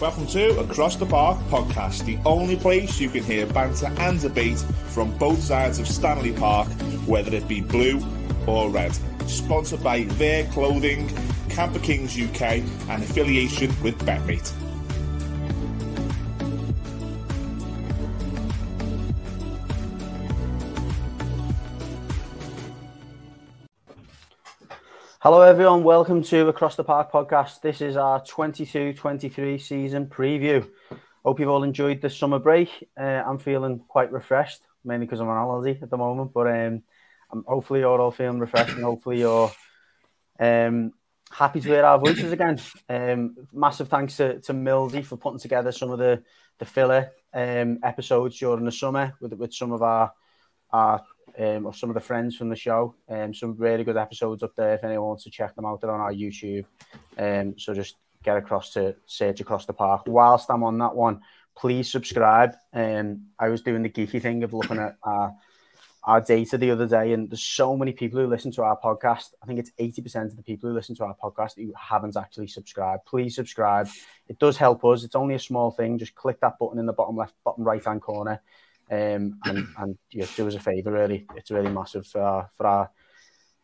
Welcome to Across the Park podcast, the only place you can hear banter and debate from both sides of Stanley Park, whether it be blue or red. Sponsored by Their Clothing, Camper Kings UK, and affiliation with Betmate. Hello, everyone. Welcome to Across the Park podcast. This is our 22 23 season preview. Hope you've all enjoyed the summer break. Uh, I'm feeling quite refreshed, mainly because I'm on holiday at the moment, but um, I'm, hopefully, you're all feeling refreshed and hopefully, you're um, happy to hear our voices again. Um, massive thanks to, to Millsy for putting together some of the, the filler um, episodes during the summer with, with some of our, our um, or some of the friends from the show. Um, some really good episodes up there if anyone wants to check them out. They're on our YouTube. Um, so just get across to search across the park. Whilst I'm on that one, please subscribe. Um, I was doing the geeky thing of looking at our, our data the other day, and there's so many people who listen to our podcast. I think it's 80% of the people who listen to our podcast who haven't actually subscribed. Please subscribe. It does help us. It's only a small thing. Just click that button in the bottom left, bottom right hand corner um, and and yeah, do us a favour. Really, it's really massive for our, for our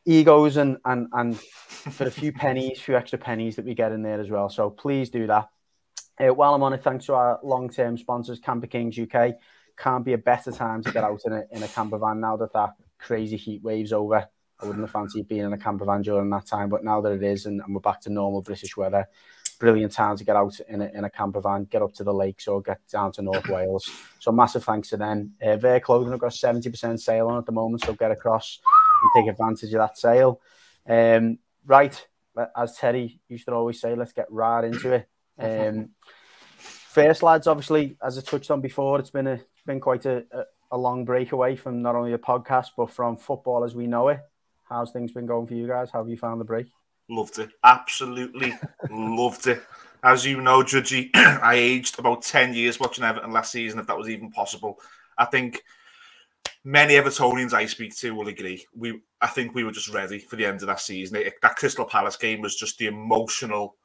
egos and and and for a few pennies, few extra pennies that we get in there as well. So please do that. Uh, while I'm on it, thanks to our long-term sponsors, Camper Kings UK. Can't be a better time to get out in a in a camper van now that that crazy heat wave's over. I wouldn't have fancied being in a camper van during that time, but now that it is, and, and we're back to normal British weather, brilliant time to get out in a, in a camper van, get up to the lakes or get down to North Wales. So massive thanks to them. Uh, their clothing have got 70% sale on at the moment, so get across and take advantage of that sale. Um, right, as Terry used to always say, let's get right into it. Um, first, lads, obviously, as I touched on before, it's been a been quite a, a, a long break away from not only the podcast but from football as we know it. How's things been going for you guys? How have you found the break? Loved it. Absolutely loved it. As you know, Judgy, I aged about 10 years watching Everton last season, if that was even possible. I think many Evertonians I speak to will agree. We, I think we were just ready for the end of that season. It, that Crystal Palace game was just the emotional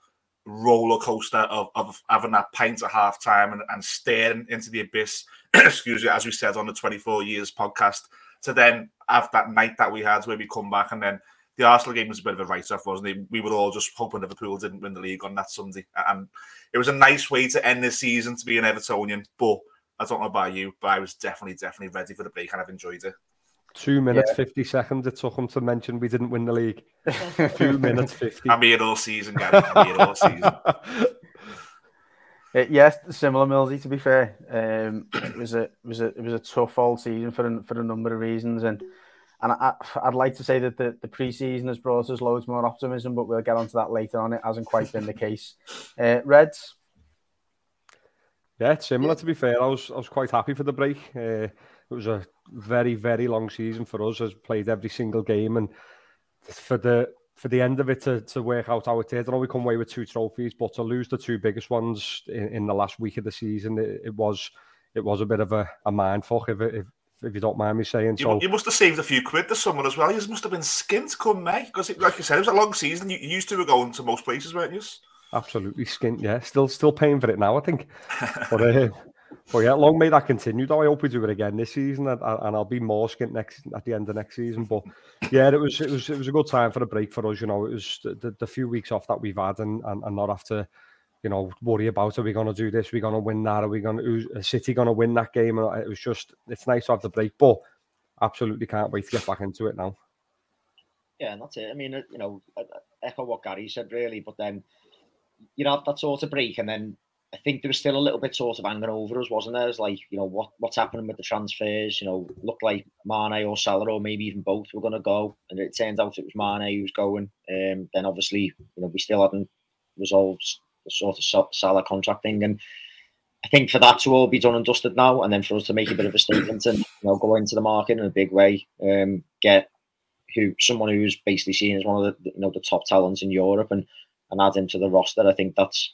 roller coaster of, of having that pint at half time and, and staring into the abyss, excuse me, as we said on the 24 years podcast, to then have that night that we had where we come back and then the Arsenal game was a bit of a write-off, wasn't it? We were all just hoping Liverpool didn't win the league on that Sunday, and it was a nice way to end the season to be an Evertonian. But I don't know about you, but I was definitely, definitely ready for the break, and I've enjoyed it. Two minutes yeah. fifty seconds it took him to mention we didn't win the league. Two minutes fifty. I'm here all season, Gary. I'm here all season. Yes, similar Millsy. To be fair, um, it was a it was a it was a tough old season for a, for a number of reasons, and and I, would like to say that the, the preseason has brought us loads more optimism, but we'll get onto that later on. It hasn't quite been the case. Uh, Reds. Yeah, similar. To be fair, I was I was quite happy for the break. Uh, it was a very very long season for us. As played every single game, and for the for the end of it to, to work out how it did. I know we come away with two trophies, but to lose the two biggest ones in, in the last week of the season, it, it was it was a bit of a, a mind fuck if, if if you don't mind me saying. You, so you must have saved a few quid this summer as well. You must have been skint come May because, like you said, it was a long season. You, used to be going to most places, weren't you? Absolutely skint. Yeah, still still paying for it now. I think. but, uh, but yeah, long may that continue. Though I hope we do it again this season, and, and I'll be more skint next at the end of next season. But yeah, it was it was it was a good time for a break for us. You know, it was the, the few weeks off that we've had, and and, and not after you know, worry about are we going to do this? Are we going to win that? Are we going to, City going to win that game? And it was just, it's nice to have the break, but absolutely can't wait to get back into it now. Yeah, and that's it. I mean, you know, echo what Gary said, really, but then you know that sort of break, and then I think there was still a little bit sort of hanging over us, wasn't there? It's like, you know, what what's happening with the transfers? You know, looked like Mane or Salah or maybe even both were going to go, and it turns out it was Mane who was going. Um, then obviously, you know, we still hadn't resolved the sort of Salah contracting. And I think for that to all be done and dusted now, and then for us to make a bit of a statement and you know go into the market in a big way, um, get who someone who's basically seen as one of the you know the top talents in Europe and and add him to the roster. I think that's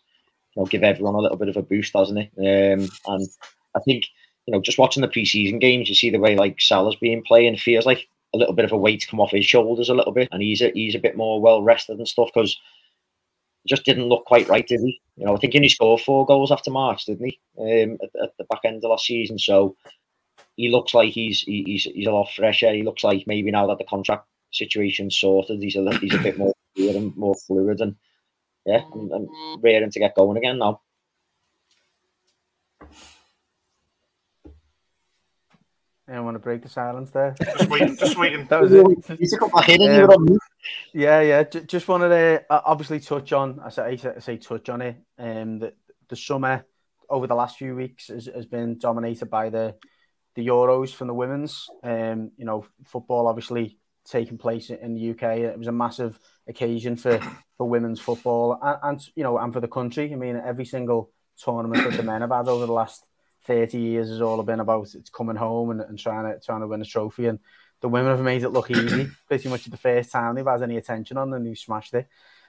you know give everyone a little bit of a boost, doesn't it? Um, and I think you know just watching the preseason games, you see the way like Salah's being playing, feels like a little bit of a weight come off his shoulders a little bit, and he's a, he's a bit more well rested and stuff because just didn't look quite right, did he? You know, I think he scored four goals after March, didn't he? Um, at, at, the back end of last season, so he looks like he's he's he's a lot fresher. He looks like maybe now that the contract situation's sorted, he's a he's a bit more fluid and more fluid, and yeah, I'm, I'm to get going again now. I want to break the silence there. Just waiting, just waiting. that was it. You took my head and you were on mute. Yeah, yeah. J- just wanted to uh, obviously touch on. I say, I say, I say touch on it. Um, the, the summer over the last few weeks has, has been dominated by the the Euros from the women's. Um, you know, football obviously taking place in the UK. It was a massive occasion for for women's football and, and you know and for the country. I mean, every single tournament that the men have had over the last 30 years has all been about it's coming home and, and trying to trying to win a trophy. And the women have made it look easy pretty much the first time. They've had any attention on and they smashed it.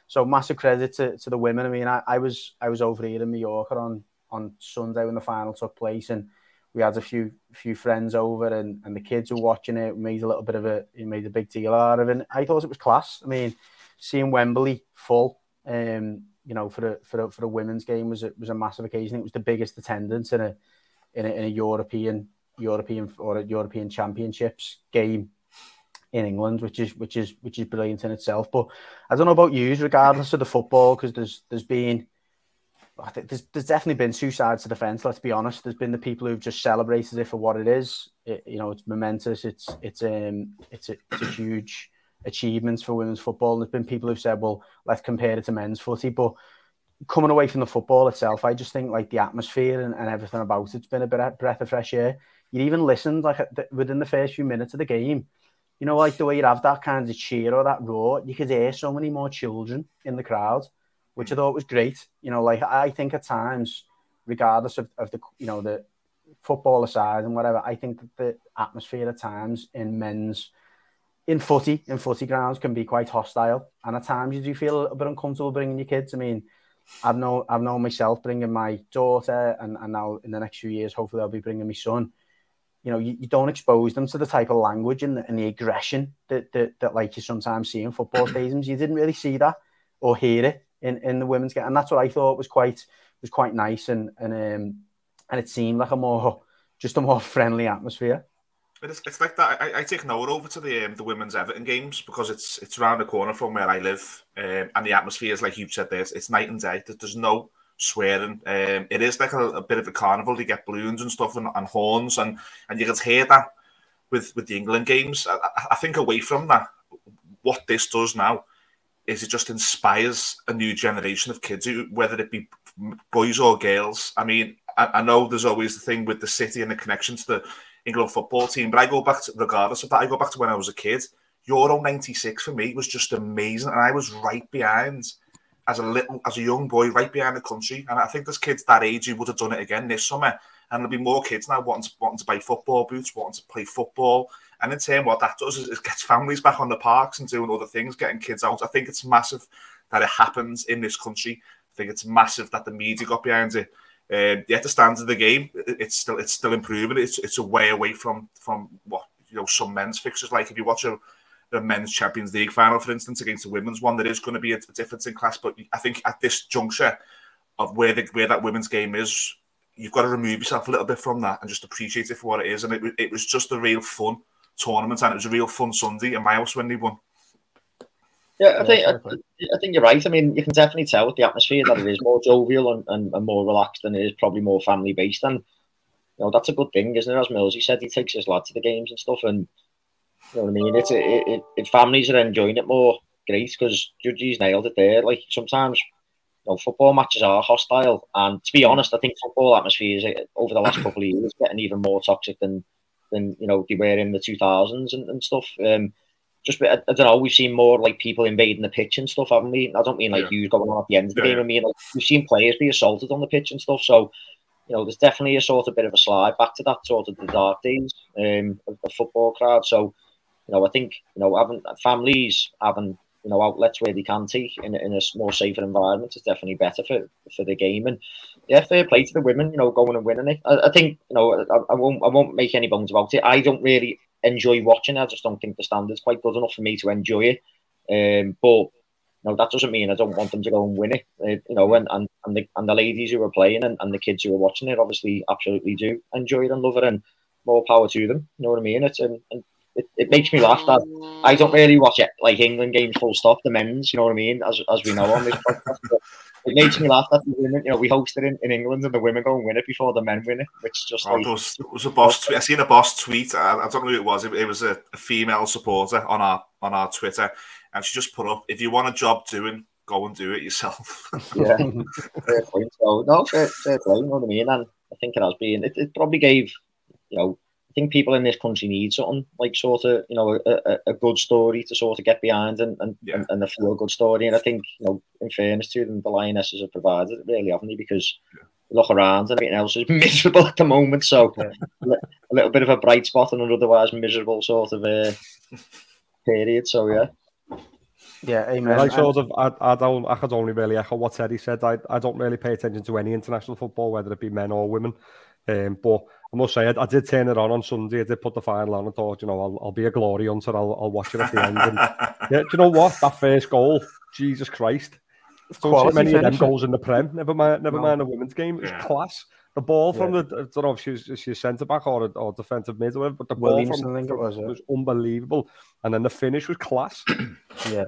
So massive credit to, to the women. I mean I, I was I was over here in Mallorca on on Sunday when the final took place and we had a few few friends over and, and the kids were watching it. We made a little bit of a made a big deal out of it. I thought it was class. I mean seeing Wembley full um you know for a for a, for a women's game was a, was a massive occasion. It was the biggest attendance in a in a, in a European European or a European Championships game in England, which is which is which is brilliant in itself. But I don't know about you, regardless of the football, because there's there's been I think there's, there's definitely been two sides to the fence. Let's be honest. There's been the people who've just celebrated it for what it is. It, you know, it's momentous. It's it's um it's a, it's a huge achievements for women's football. And there's been people who've said, well, let's compare it to men's footy. But coming away from the football itself, I just think like the atmosphere and, and everything about it's been a bit breath of fresh air. You even listened like within the first few minutes of the game, you know, like the way you have that kind of cheer or that roar, you could hear so many more children in the crowd, which I thought was great. You know, like I think at times, regardless of, of the you know the football aside and whatever, I think that the atmosphere at times in men's in footy in footy grounds can be quite hostile, and at times you do feel a little bit uncomfortable bringing your kids. I mean I've known I've known myself bringing my daughter, and, and now in the next few years, hopefully, I'll be bringing my son. You know, you, you don't expose them to the type of language and the, and the aggression that, that that like you sometimes see in football stadiums. You didn't really see that or hear it in, in the women's game, and that's what I thought was quite was quite nice and and um and it seemed like a more just a more friendly atmosphere. It's, it's like that. I, I take Noah over to the um, the women's Everton games because it's it's around the corner from where I live, um, and the atmosphere is like you've said. There, it's night and day. There's no swearing. Um, it is like a, a, bit of a carnival. You get balloons and stuff and, and, horns, and and you can hear that with with the England games. I, I think away from that, what this does now is it just inspires a new generation of kids, whether it be boys or girls. I mean, I, I know there's always the thing with the city and the connection to the England football team. But I go back to, regardless of that, I go back to when I was a kid. Euro 96 for me was just amazing. And I was right behind as a little, as a young boy, right behind the country. And I think there's kids that age who would have done it again this summer. And there'll be more kids now wanting to, wanting to buy football boots, wanting to play football. And in turn, what that does is it gets families back on the parks and doing other things, getting kids out. I think it's massive that it happens in this country. I think it's massive that the media got behind it. Um, yeah, the standard of the game, it's still it's still improving. It's it's a way away from from what you know some men's fixtures. Like if you watch a, a men's Champions League final, for instance, against a women's one, there is going to be a, a difference in class. But I think at this juncture of where the where that women's game is, you've got to remove yourself a little bit from that and just appreciate it for what it is. And it, it was just a real fun tournament, and it was a real fun Sunday in my house when they won. Yeah, I think I, I, think you're right. I mean, you can definitely tell with the atmosphere that it is more jovial and, and, and more relaxed than it is probably more family based. And you know that's a good thing, isn't it? As Millsy said, he takes his lad to the games and stuff, and you know what I mean. It's it, it, it families are enjoying it more. Great because Judgy's nailed it there. Like sometimes, you know, football matches are hostile, and to be honest, I think football atmospheres uh, over the last couple of years getting even more toxic than than you know they were in the two thousands and, and stuff. Um, just I, I, don't know. We've seen more like people invading the pitch and stuff, haven't we? I don't mean like yeah. you going on at the end of the yeah, game. I mean like we've seen players be assaulted on the pitch and stuff. So you know, there's definitely a sort of bit of a slide back to that sort of the dark days um, of the football crowd. So you know, I think you know having families having you know outlets where they can take in, in a more safer environment is definitely better for for the game. And yeah, fair play to the women. You know, going and winning it. I, I think you know I, I won't I won't make any bones about it. I don't really enjoy watching. I just don't think the standard's quite good enough for me to enjoy it. Um, but no, that doesn't mean I don't want them to go and win it. Uh, you know, and, and, and, the, and the ladies who are playing and, and the kids who are watching it obviously absolutely do enjoy it and love it and more power to them. You know what I mean? It's and, and it, it makes me laugh that I don't really watch it like England games full stop, the men's, you know what I mean, as, as we know on this podcast. it makes me laugh that the women, you know, we hosted in, in England and the women go and win it before the men win it, which just oh, like, there was, was a boss tweet. I seen a boss tweet. I, I don't know who it was. It, it was a, a, female supporter on our on our Twitter, and she just put up, "If you want a job doing, go and do it yourself." yeah, fair point. So no, fair, fair play. You know what I mean? And I think it has been. It, it probably gave, you know, think people in this country need something like sort of you know a, a, a good story to sort of get behind and and, yeah. and, and a feel good story. And I think you know, in fairness to them, the Lionesses have provided it really, haven't they? Because yeah. look around and everything else is miserable at the moment. So yeah. a little bit of a bright spot in an otherwise miserable sort of uh, period. So yeah. Yeah, amen. I sort of, I, I don't, I could only really echo what Teddy said. I, I don't really pay attention to any international football, whether it be men or women. Um, but I must say, I, I, did turn it on on Sunday. I did put the final on and thought, you know, I'll, I'll be a glory hunter. I'll, I'll watch it at the end. And, yeah, do you know what? That first goal, Jesus Christ. Don't see many of them goals in the Prem. Never mind, never no. mind the women's game. It was yeah. class. The ball from yeah. the, I don't know if she's, she's centre back or, or defensive mid or whatever, but the ball from I think it was, yeah. was unbelievable. And then the finish was class. yeah.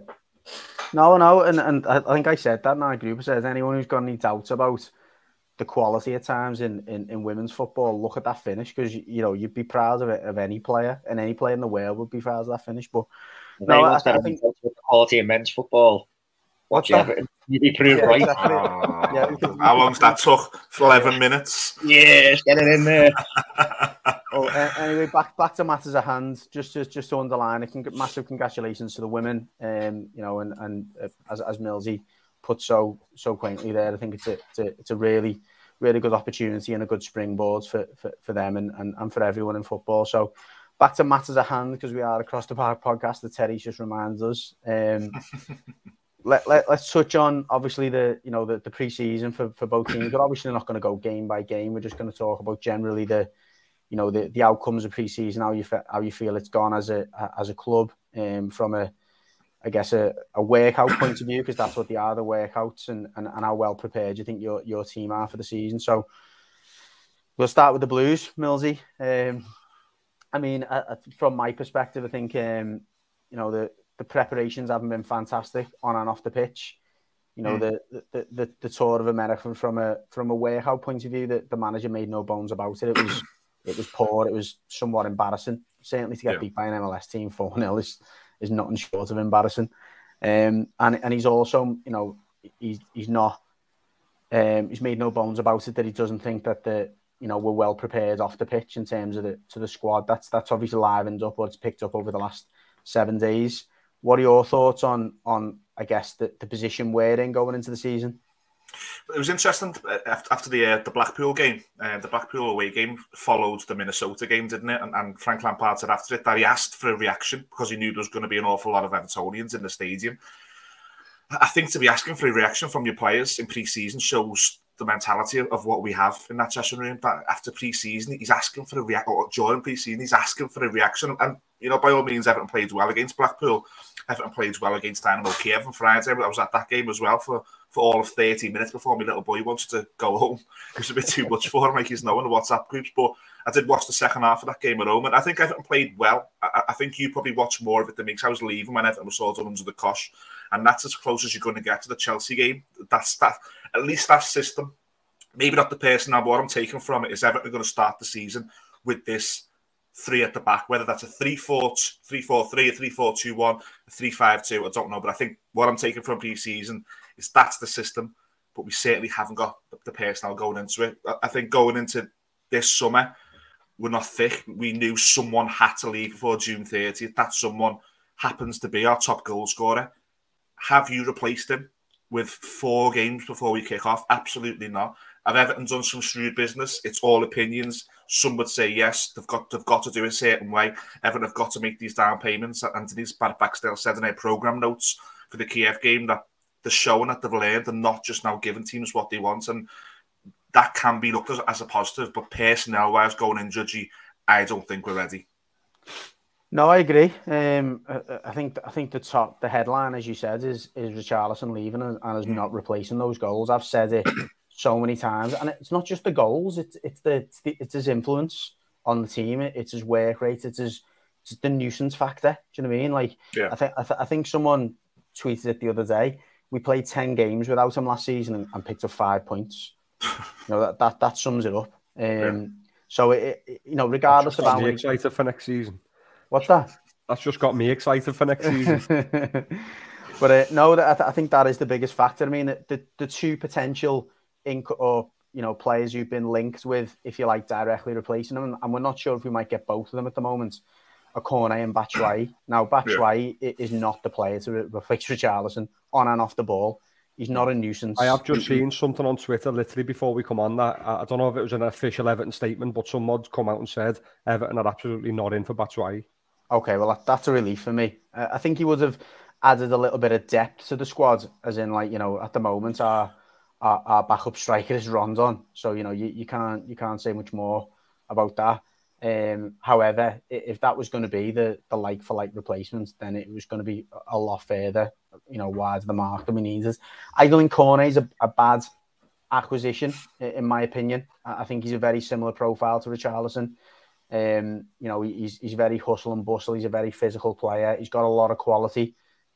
No, no, and, and I think I said that in our group. I said, anyone who's got any doubts about the quality at times in, in, in women's football. Look at that finish because you know you'd be proud of it of any player, and any player in the world would be proud of that finish. But no, I, I think the quality of men's football. What's that? You'd be pretty yeah, right. Exactly. Oh, yeah. How long's that took? For eleven minutes. Yes, get it in there. well, uh, anyway, back back to matters at hand. Just just just to underline, it can massive congratulations to the women. Um, you know, and and uh, as as Millsy put so so quaintly there. I think it's a it's a, it's a really really good opportunity and a good springboard for, for, for them and, and, and for everyone in football. So back to matters at hand because we are across the park podcast that Terry just reminds us. Um, let, let, us touch on obviously the you know the, the pre-season for, for both teams. But obviously not going to go game by game. We're just going to talk about generally the you know the, the outcomes of pre-season, how you how you feel it's gone as a as a club um, from a I guess, a, a workout point of view, because that's what they are, the workouts, and, and, and how well prepared you think your, your team are for the season. So we'll start with the Blues, Millsy. Um, I mean, uh, from my perspective, I think, um, you know, the, the preparations haven't been fantastic on and off the pitch. You know, mm. the, the, the, the tour of America from a from a workout point of view, that the manager made no bones about it. It was it was poor. It was somewhat embarrassing. Certainly to get yeah. beat by an MLS team 4 0 is is nothing short of embarrassing. Um, and and he's also, you know, he's he's not. Um, he's made no bones about it that he doesn't think that the you know we're well prepared off the pitch in terms of the to the squad. That's that's obviously livened up it's picked up over the last seven days. What are your thoughts on on I guess the, the position we're in going into the season? It was interesting uh, after the uh, the Blackpool game. Uh, the Blackpool away game followed the Minnesota game, didn't it? And, and Frank Lampard said after it that he asked for a reaction because he knew there was going to be an awful lot of Evertonians in the stadium. I think to be asking for a reaction from your players in pre-season shows the mentality of what we have in that session room. But after pre-season, he's asking for a reaction. Or during pre-season, he's asking for a reaction. And you know, by all means, Everton played well against Blackpool. Everton played well against Dynamo Kiev on Friday. I was at that game as well for for all of 30 minutes before my little boy wanted to go home. It was a bit too much for him, like he's knowing the WhatsApp groups. But I did watch the second half of that game at home, and I think Everton played well. I, I think you probably watched more of it than me because I was leaving when Everton was sort of under the cosh, and that's as close as you're going to get to the Chelsea game. That's that. At least that system, maybe not the personnel, but what I'm taking from it is Everton going to start the season with this three at the back, whether that's a 3 4 3 4 3, a 3 4 2 1, a 3 5 2. I don't know, but I think what I'm taking from pre season is that's the system, but we certainly haven't got the personnel going into it. I think going into this summer, we're not thick. We knew someone had to leave before June 30th. That someone happens to be our top goal scorer. Have you replaced him with four games before we kick off? Absolutely not. Have Everton done some shrewd business? It's all opinions. Some would say yes, they've got they've got to do it a certain way. Everton have got to make these down payments. And Denise Baxendale said in her programme notes for the Kiev game that they're showing that they've learned and not just now giving teams what they want. And that can be looked at as a positive. But personnel wise, going in judgy, I don't think we're ready. No, I agree. Um, I, think I think the top the headline, as you said, is is Richarlison leaving and, and is mm. not replacing those goals. I've said it so many times, and it's not just the goals; it's it's the it's, the, it's his influence on the team. It's his work rate. It's his it's the nuisance factor. Do you know what I mean? Like, yeah. I think I, th- I think someone tweeted it the other day. We played ten games without him last season and, and picked up five points. you know that that, that sums it up. Um, yeah. So it, it, you know, regardless of how excited for next season. What's that? That's just got me excited for next season. but uh, no, I, th- I, think that is the biggest factor. I mean, the, the two potential inc- or you know players you've been linked with, if you like, directly replacing them, and we're not sure if we might get both of them at the moment. A Cornet and Batshuayi. Now, Batshuayi yeah. is not the player to replace Richarlison on and off the ball. He's not a nuisance. I have just seen something on Twitter literally before we come on that I don't know if it was an official Everton statement, but some mods come out and said Everton are absolutely not in for Batshuayi. Okay, well that, that's a relief for me. Uh, I think he would have added a little bit of depth to the squad, as in like you know at the moment our our, our backup striker is Rondon, so you know you, you can't you can't say much more about that. Um, however, if that was going to be the the like for like replacement, then it was going to be a lot further, you know, wide the mark than we needed. I don't think Cornet is a, a bad acquisition, in my opinion. I think he's a very similar profile to Richarlison. Um, you know, he's he's very hustle and bustle. He's a very physical player. He's got a lot of quality.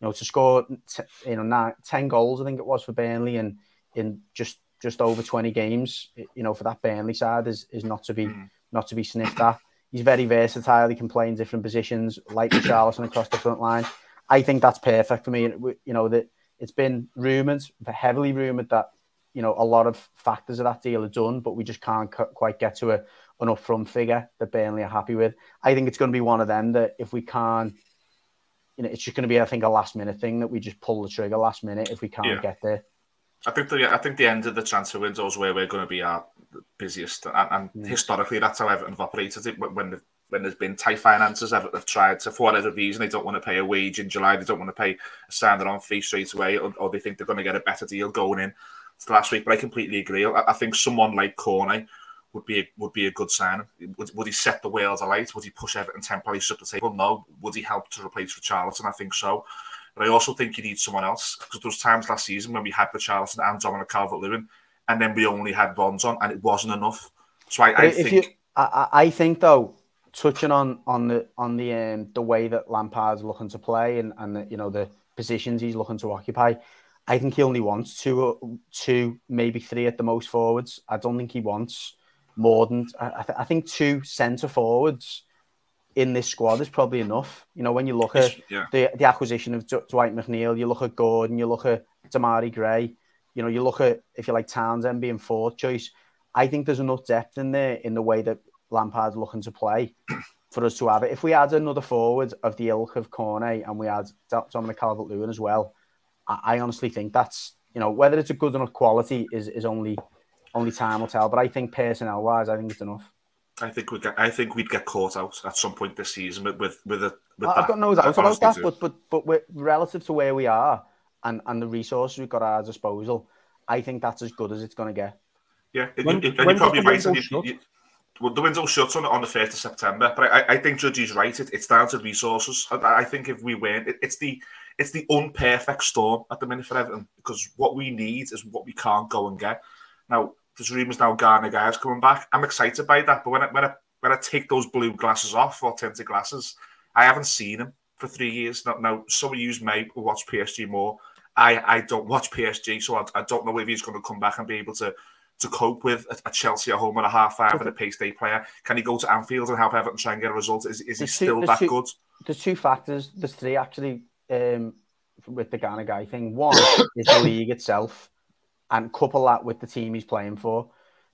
You know, to score t- you know nine, ten goals, I think it was for Burnley, and in just just over twenty games, you know, for that Burnley side is is not to be mm. Not to be sniffed at. He's very versatile. He can play in different positions, like Richarlison across the front line. I think that's perfect for me. You know that it's been rumored, heavily rumored that you know a lot of factors of that deal are done, but we just can't quite get to a an upfront figure that Burnley are happy with. I think it's going to be one of them that if we can't, you know, it's just going to be, I think, a last minute thing that we just pull the trigger last minute if we can't yeah. get there. I think the I think the end of the transfer window is where we're going to be our busiest, and, and yeah. Mm. historically that's how Everton have operated it. When when there's been tight finances, Everton have tried to, for whatever reason, they don't want to pay a wage in July, they don't want to pay a signing on fee straight away, or, or, they think they're going to get a better deal going in. It's last week, but I completely agree. I, I think someone like Cornet would be a, would be a good sign. Would, would he set the wheels alight? Would he push Everton ten places up the table? No. Would he help to replace Richarlison? I think so. But I also think you need someone else because there was times last season when we had Richarlison and Dominic Calvert-Lewin, and then we only had Rondon, and it wasn't enough. So I, I think. You, I, I think though, touching on on the on the um, the way that Lampard's looking to play and and the, you know the positions he's looking to occupy. I think he only wants two, two, maybe three at the most forwards. I don't think he wants more than I, th- I think two centre forwards in this squad is probably enough. You know, when you look at yeah. the, the acquisition of D- Dwight McNeil, you look at Gordon, you look at Demarai Gray, you know, you look at if you like Townsend being fourth choice. I think there's enough depth in there in the way that Lampard's looking to play for us to have it. If we had another forward of the ilk of Cornet and we had Dominic Calvert Lewin as well, I, I honestly think that's you know whether it's a good enough quality is is only only time will tell. But I think personnel wise, I think it's enough. I think we get. I think we'd get caught out at some point this season with with with, a, with I've that. got no doubt about that, but but but we're, relative to where we are and and the resources we've got at our disposal, I think that's as good as it's going to get. Yeah, when, it, and you're probably right. You, you, well, the window shuts on on the first of September, but I, I think Judge's right. It, it's down to resources. I, I think if we win, it, it's the it's the unperfect storm at the minute for Everton because what we need is what we can't go and get. Now, there's rumours now Gana Gueye's coming back. I'm excited by that, but when I, when I when I take those blue glasses off or tinted glasses, I haven't seen him for three years. Now, now some of you may watch PSG more. I, I don't watch PSG, so I, I don't know if he's going to come back and be able to to cope with a, a Chelsea at home at a half five and a pace day player. Can he go to Anfield and help Everton try and get a result? Is, is he still that two, good? There's two factors. There's three actually um, with the Gana Gueye thing. One is the league itself and couple that with the team he's playing for.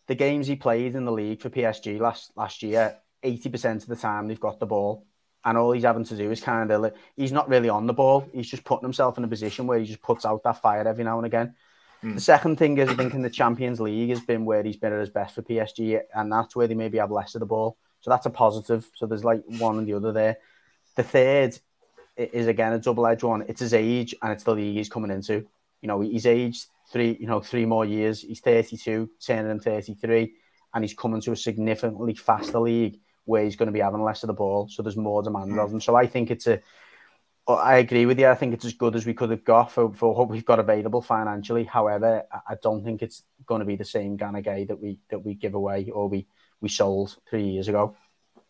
The games he played in the league for PSG last last year, eighty percent of the time they've got the ball, and all he's having to do is kind of he's not really on the ball. He's just putting himself in a position where he just puts out that fire every now and again. Mm. The second thing is, I think in the Champions League has been where he's been at his best for PSG, and that's where they maybe have less of the ball. So that's a positive. So there's like one and the other there. The third is again a double edged one. It's his age and it's the league he's coming into. You know, he's aged three, you know, three more years. He's 32, turning him 33, and he's coming to a significantly faster league where he's going to be having less of the ball, so there's more demand mm. of him. So I think it's a. I agree with you. I think it's as good as we could have got for, for what we've got available financially. However, I don't think it's going to be the same Gana Gueye that we that we give away or we we sold three years ago.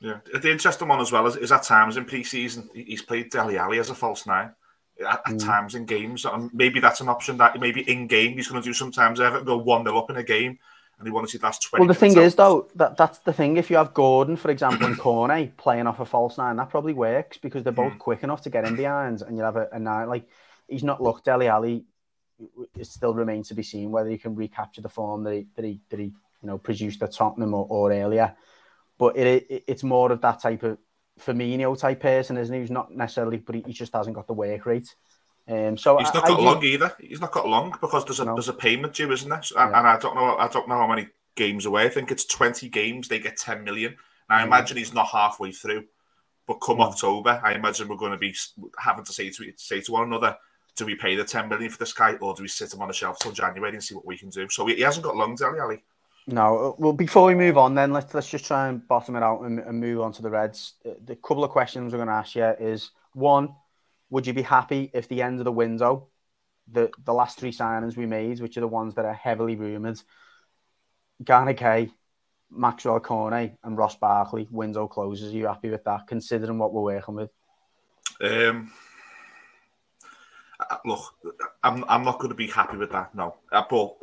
Yeah, the interesting one as well is, is at times in pre-season he's played Dele Alli as a false nine at, at mm. times in games. And maybe that's an option that maybe in game he's going to do sometimes. Everton go 1 0 up in a game and he wants to see last 20 Well, the thing out. is, though, that that's the thing. If you have Gordon, for example, and Cornet playing off a false nine, that probably works because they're both mm. quick enough to get in behind and you have a, a nine. Like, he's not looked Dele Alli. It still remains to be seen whether he can recapture the form that he, that he, that he you know, produced at Tottenham or, or earlier. But it, it, it's more of that type of Firmino type person, isn't he? He's not necessarily, but he, he just hasn't got the work rate. Um, so he's not I, got I long either. He's not got long because there's a no. there's a payment due, isn't there? Yeah. And I don't know. I don't know how many games away. I think it's 20 games. They get 10 million. Now I mm. imagine he's not halfway through. But come mm. October, I imagine we're going to be having to say to say to one another, do we pay the 10 million for this guy, or do we sit him on the shelf till January and see what we can do? So he hasn't got long, Dele Alli. No, well, before we move on, then let's let's just try and bottom it out and, and move on to the Reds. The, the couple of questions we're going to ask you is one, would you be happy if the end of the window, the the last three signings we made, which are the ones that are heavily rumoured, Gana Gueye, Maxwell Cornet, and Ross Barkley, window closes? Are you happy with that, considering what we're working with? Um, look, I'm I'm not going to be happy with that. No, uh, but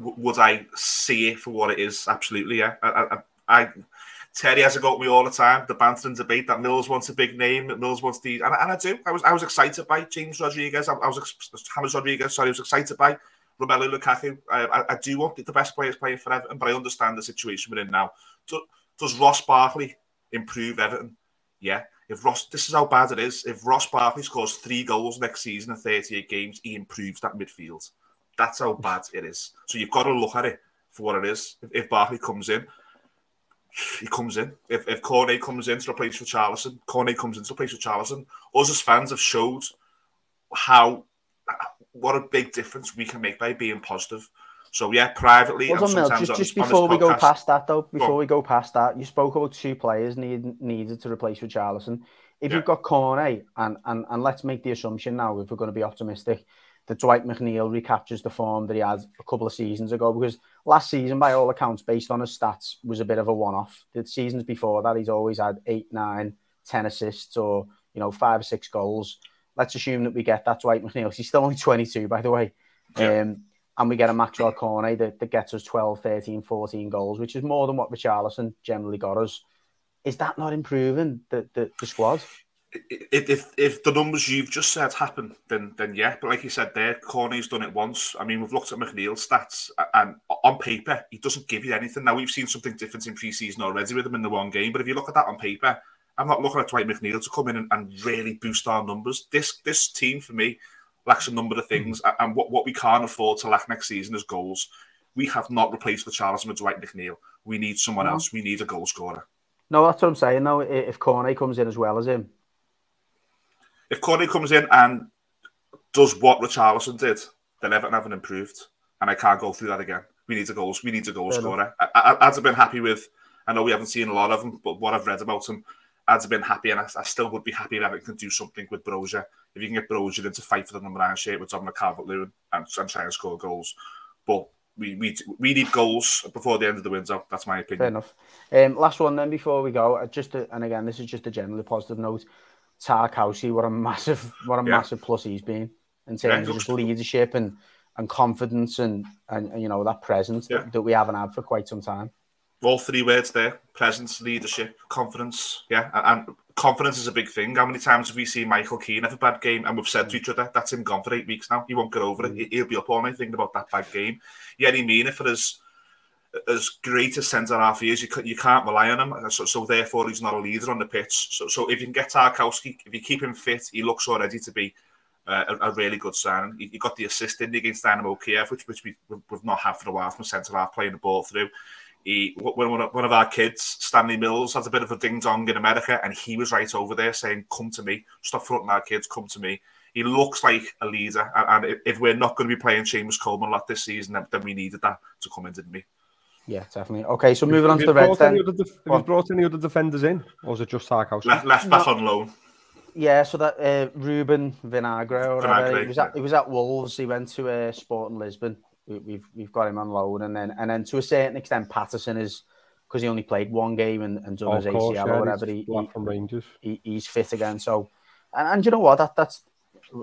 would I see it for what it is? Absolutely, yeah. I, I, I Terry has a go at me all the time. The bantering debate that Mills wants a big name, that Mills wants the, and, and I do. I was I was excited by James Rodriguez. I, I was James Rodriguez. Sorry, I was excited by Romelu Lukaku. I, I, I, do want the best players playing for Everton, but I understand the situation we're in now. Do, does Ross Barkley improve Everton? Yeah. If Ross, this is how bad it is. If Ross Barkley scores three goals next season in 38 games, he improves that midfield. That's how bad it is. So you've got to look at it for what it is. If, if Barkley comes in, he comes in. If, if Cornet comes in to replace Richarlison, Cornet comes in to replace Richarlison. Us as fans have showed how what a big difference we can make by being positive. So yeah, privately. Well. Just, just before we podcast, go past that, though, before we go past that, you spoke about two players need, needed to replace Richarlison. If yeah. you've got Cornet, and, and and let's make the assumption now, if we're going to be optimistic, that Dwight McNeil recaptures the form that he had a couple of seasons ago. Because last season, by all accounts, based on his stats, was a bit of a one-off. The seasons before that, he's always had eight, nine, ten assists, or you know, five or six goals. Let's assume that we get that Dwight McNeil. He's still only 22, by the way. Yeah. Um, and we get a Maxwell Cornet that, that gets us 12, 13, 14 goals, which is more than what Richarlison generally got us. Is that not improving the, the, the squad? If if the numbers you've just said happen, then then yeah. But like you said there, Cornet's done it once. I mean, we've looked at McNeil's stats, and on paper, he doesn't give you anything. Now we've seen something different in pre-season already with him in the one game. But if you look at that on paper, I'm not looking at Dwight McNeil to come in and, and really boost our numbers. This this team for me lacks a number of things, mm-hmm. and what, what we can't afford to lack next season is goals. We have not replaced the Charles with Dwight McNeil. We need someone no. else. We need a goal scorer. No, that's what I'm saying. No, if Cornet comes in as well as him, if Cornet comes in and does what Richarlison did, then Everton haven't improved, and I can't go through that again. We need a goal. We need a goal Fair scorer. I, I, I'd have been happy with. I know we haven't seen a lot of them, but what I've read about him, I'd have been happy, and I, I still would be happy if Everton can do something with Broja. If you can get Broja into fight for the number nine shape with Dominic Calvert-Lewin and, and try and score goals, but we, we we need goals before the end of the window. That's my opinion. Fair enough. Um, last one then before we go. Just to, and again, this is just a generally positive note. Tarkowski, what a massive, what a yeah. massive plus he's been in terms yeah, of his leadership and and confidence and, and, and you know that presence yeah. that, that, we haven't had for quite some time. All three words there: presence, leadership, confidence. Yeah, and, and confidence is a big thing. How many times have we seen Michael Keane have a bad game and we've said to each other, "That's him gone for eight weeks now. He won't get over it. Mm. He'll be up all night thinking about that bad game." Yeah, he mean it for his as great a centre half he is, you, you can't rely on him. So, so therefore, he's not a leader on the pitch. So, so if you can get Tarkowski, if you keep him fit, he looks already to be uh, a, a, really good sign. He, he, got the assist in against Dynamo Kiev, which which we, we've not had for a while from centre half playing the ball through. He, one, one of our kids, Stanley Mills, had a bit of a ding dong in America, and he was right over there saying, "Come to me, stop fronting our kids, come to me." He looks like a leader, and, if we're not going to be playing Seamus Coleman a lot this season, then we needed that to come in, didn't we? Yeah, definitely. Okay, so moving on to you the Reds brought any then. def- have you brought any other defenders in, or is it just Tarkowski? Left, left back on loan. Yeah, so that uh, Ruben Vinagre or whatever. Vinagre, he was at he was at Wolves. He went to uh, Sporting Lisbon. We, we've we've got him on loan, and then and then to a certain extent, Patterson is because he only played one game and, and done Oh, his course, ACL yeah, or whatever. he's He, left from Rangers. he, he's fit again. So, and, and you know what? That that's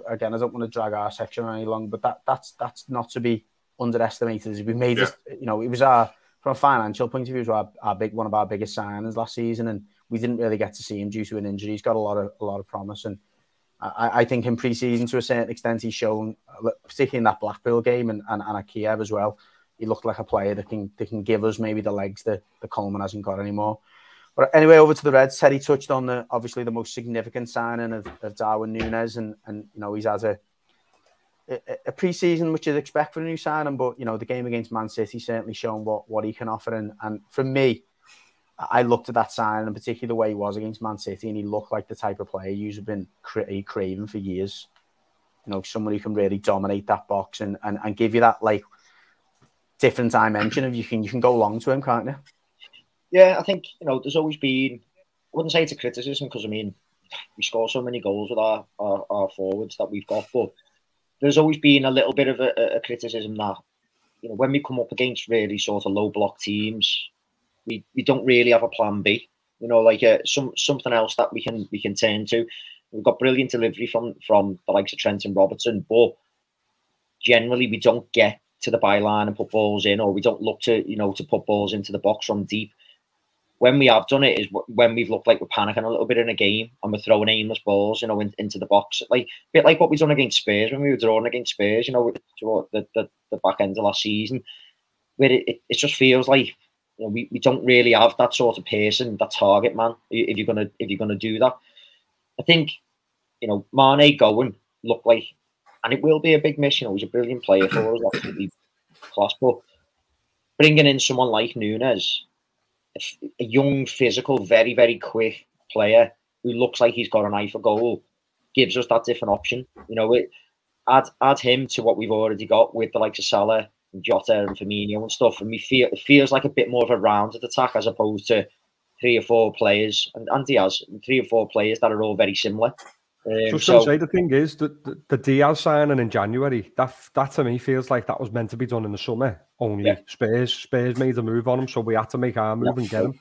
again. I don't want to drag our section any long, but that that's that's not to be underestimated. We made this, you know, it was our from a financial point of view, was our, our big one of our biggest signings last season, and we didn't really get to see him due to an injury. He's got a lot of a lot of promise, and I, I think in pre-season to a certain extent he's shown, particularly in that Blackpool game and, and, and at Kiev as well. He looked like a player that can that can give us maybe the legs that the Coleman hasn't got anymore. But anyway, over to the Reds. Teddy touched on the obviously the most significant signing of, of Darwin Núñez, and and you know he's had a a, pre-season which you'd expect for a new signing, but you know the game against Man City certainly shown what what he can offer, and and for me, I looked at that signing and particularly the way he was against Man City, and he looked like the type of player you've been cra- craving for years. You know, someone who can really dominate that box and, and, and give you that like different dimension of you can you can go long to him, can't you? Yeah, I think you know there's always been. I wouldn't say it's a criticism because I mean we score so many goals with our, our, our forwards that we've got, but there's always been a little bit of a, a criticism that you know when we come up against really sort of low block teams, we, we don't really have a plan B. You know, like uh, some something else that we can we can turn to. We've got brilliant delivery from from the likes of Trent and Robertson, but generally we don't get to the byline and put balls in, or we don't look to you know to put balls into the box from deep. When we have done it is when we've looked like we're panicking a little bit in a game and we're throwing aimless balls, you know, in, into the box, like a bit like what we've done against Spurs when we were drawing against Spurs, you know, the, the, the back end of last season, where it, it, it just feels like you know, we, we don't really have that sort of person, that target man. If you're gonna if you're gonna do that, I think you know Mane going look like, and it will be a big miss. You know, he's a brilliant player for us, absolutely class. But bringing in someone like Núñez, a young, physical, very very quick player who looks like he's got an eye for goal, gives us that different option. You know, it, add add him to what we've already got with the likes of Salah and Jota and Firmino and stuff, and we feel it feels like a bit more of a rounded attack as opposed to three or four players and, and Diaz, three or four players that are all very similar. Um, Just so say the thing is that the, the Diaz signing in January, that that to me feels like that was meant to be done in the summer. Only Yeah. Spurs Spurs made a move on him, so we had to make our move Yeah. and get him.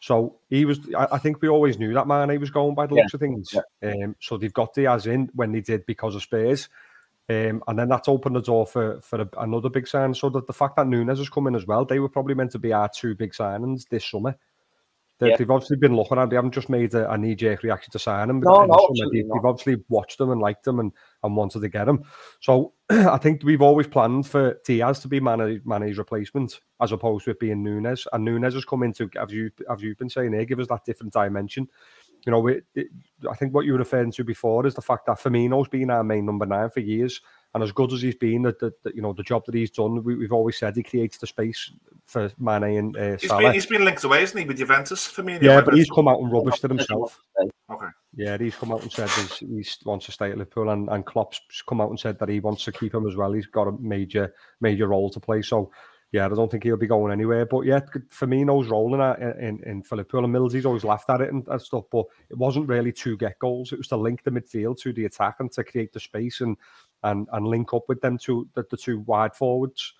So he was. I, I think we always knew that man. He was going by the Yeah. looks of things. Um, so they've got Diaz in when they did because of Spurs. Um, and then that's opened the door for for a, another big sign. So that the fact that Núñez has come in as well, they were probably meant to be our two big signings this summer. They, Yeah. They've obviously been looking at. They haven't just made a, a knee jerk reaction to sign him. No, no, they, they've obviously watched them and liked them and, and wanted to get them. So I think we've always planned for Diaz to be Mane, Mane's replacement as opposed to it being Núñez. And Núñez has come in to, as you as you've been saying here, give us that different dimension. You know, it, it, I think what you were referring to before is the fact that Firmino's been our main number nine for years, and as good as he's been, that the, the, you know the job that he's done, we, we've always said he creates the space for Mane and uh, He's Salah. been, he's been linked away, isn't he, with Juventus for me? yeah, but he's come out and rubbished it That's himself. Okay. Yeah, he's come out and said he's, he's wants to stay at Liverpool, and, and Klopp's come out and said that he wants to keep him as well. He's got a major major role to play. So yeah, I don't think he'll be going anywhere. But yeah, Firmino's rolling at in, in, in for Liverpool, and Millsy's always laughed at it and, and stuff. But it wasn't really to get goals; it was to link the midfield to the attack and to create the space and and and link up with them to the, the two wide forwards.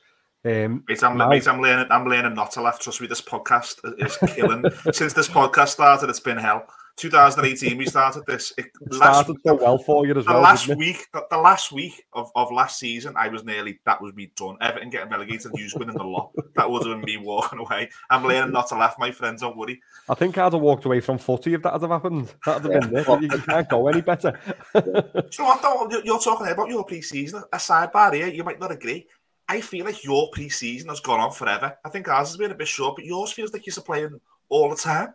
Um, Mate, I'm, now- mate, I'm learning. I'm learning not to laugh. Trust me, this podcast is killing. Since this podcast started, it's been hell. 2018, we started this. It, it started so well for you as the well. last week, the, the last week of, of last season, I was nearly that was me done. Everton getting relegated, you winning the lot. That would have been me walking away. I'm learning not to laugh, my friends. Don't worry. I think I'd have walked away from footy if that had have happened. That'd have been it. You, can't go any better. Do you know what? Though, you're- you're talking about your pre-season. A sidebar here. You might not agree. I feel like your pre-season has gone on forever. I think ours has been a bit short, but yours feels like you're playing all the time.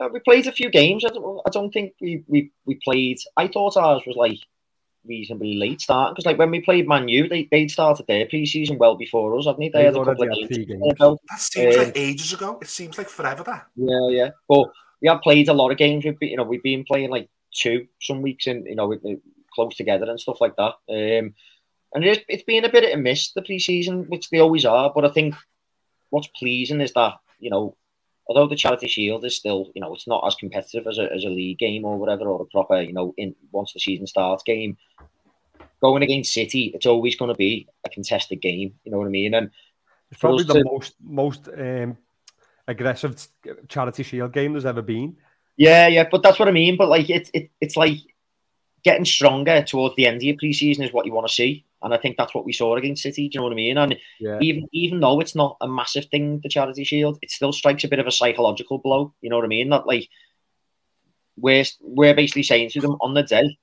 Uh, we played a few games. I don't, I don't think we, we, we played. I thought ours was like reasonably late start because like when we played Man U, they they started their pre-season well before us, haven't they? They They've had a couple of games. games. under their belt. That seems Um, like ages ago. It seems like forever. That Yeah, yeah. But we have played a lot of games. We've been, you know, we've been playing like two some weeks in, you know, with- with- close together and stuff like that. Um, and it's, it's been a bit of a miss the pre-season, which they always are. But I think what's pleasing is that you know, although the Charity Shield is still, you know, it's not as competitive as a as a league game or whatever, or a proper, you know, in once the season starts game. Going against City, it's always going to be a contested game. You know what I mean? And it's probably the to, most most um, aggressive Charity Shield game there's ever been. Yeah, yeah, but that's what I mean. But like, it's it, it's like getting stronger towards the end of your preseason is what you want to see. And I think that's what we saw against City. Do you know what I mean? And yeah. even even though it's not a massive thing, the Charity Shield, it still strikes a bit of a psychological blow. You know what I mean? That like we're we're basically saying to them on the day,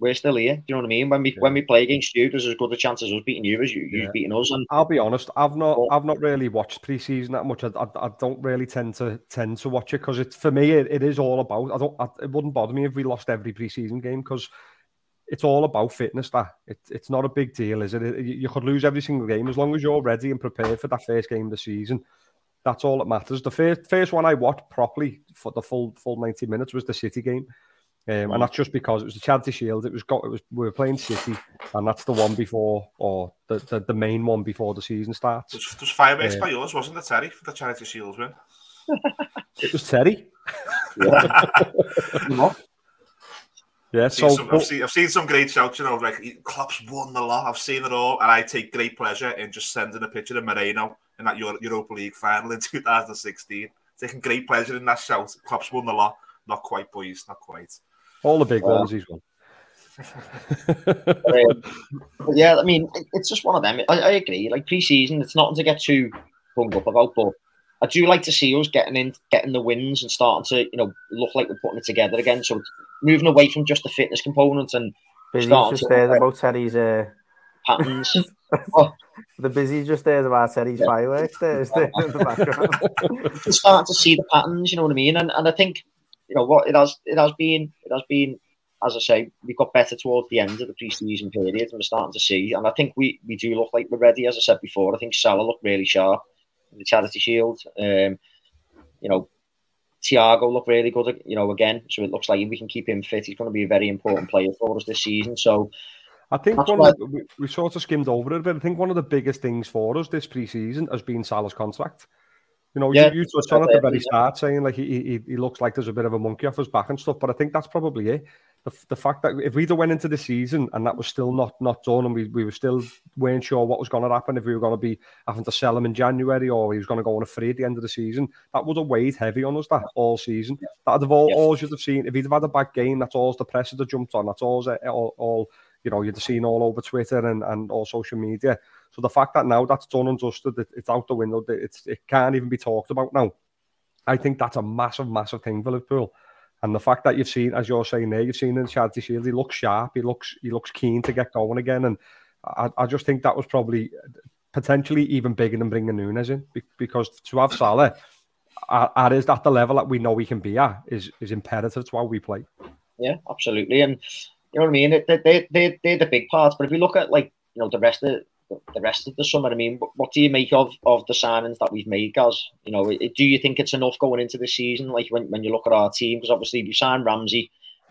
we're still here. Do you know what I mean? When we yeah. when we play against you, there's as good a chance as us beating you as you yeah. you beating us. And I'll be honest, I've not but, I've not really watched preseason that much. I, I, I, don't really tend to tend to watch it because it's for me it, it is all about. I don't. I, it wouldn't bother me if we lost every preseason game because it's all about fitness. That it, it's not a big deal, is it? it? You could lose every single game as long as you're ready and prepared for that first game of the season. That's all that matters. The first first one I watched properly for the full full ninety minutes was the City game. Um, and that's just because it was the Charity Shield. It was got. It was we were playing City, and that's the one before, or the, the, the main one before the season starts. It was, it was fireworks uh, by yours, wasn't it, Terry, for the Charity Shield win? it was Terry. Yeah. yeah. I've so seen some, I've, seen, I've seen some great shouts. You know, like Klopp's won the lot. I've seen it all, and I take great pleasure in just sending a picture of Moreno in that Europa League final in 2016. Taking great pleasure in that shout. Klopp's won the lot. Not quite, boys. Not quite. All the big ones he's won. um, yeah, I mean, it's just one of them. I, I agree. Like pre-season, it's nothing to get too hung up about, but I do like to see us getting in, getting the wins and starting to, you know, look like we're putting it together again. So moving away from just the fitness component and busy starting just to there about Teddy's uh... patterns. oh. The busy just there about Teddy's yeah. fireworks there, is there in the background. starting to see the patterns, you know what I mean? And and I think you know what it has it has been it has been as I say we got better towards the end of the pre-season period and we're starting to see and I think we we do look like we're ready as I said before I think Salah looked really sharp the Charity Shield um, you know Thiago looked really good you know again so it looks like we can keep him fit he's going to be a very important player for us this season so I think one the, we, we sort of skimmed over it, but I think one of the biggest things for us this pre-season has been Salah's contract. You know, yeah, you, you touched on at the very start saying like he, he he looks like there's a bit of a monkey off his back and stuff, but I think that's probably it. The, the fact that if we'd have went into the season and that was still not not done and we, we were still weren't sure what was going to happen if we were going to be having to sell him in January or he was going to go on a free at the end of the season, that would have weighed heavy on us that all season. That'd have all, yeah. all you'd have seen if he'd have had a bad game. That's all the press would have jumped on. That's all all, all you know you'd have seen all over Twitter and and all social media. So the fact that now that's done and dusted, it, it's out the window, it's, it can't even be talked about now. I think that's a massive, massive thing for Liverpool. And the fact that you've seen, as you're saying there, you've seen in Charity Shield, he looks sharp, he looks he looks keen to get going again. And I, I just think that was probably potentially even bigger than bringing Núñez in because to have Salah at, is that the level that we know we can be at is is imperative to how we play. Yeah, absolutely. And you know what I mean? They, they, they, they're the big parts. But if you look at like, you know, the rest of the rest of the summer. I mean, what do you make of of the signings that we've made, guys? You know, do you think it's enough going into the season? Like when, when you look at our team, because obviously we signed Ramsey,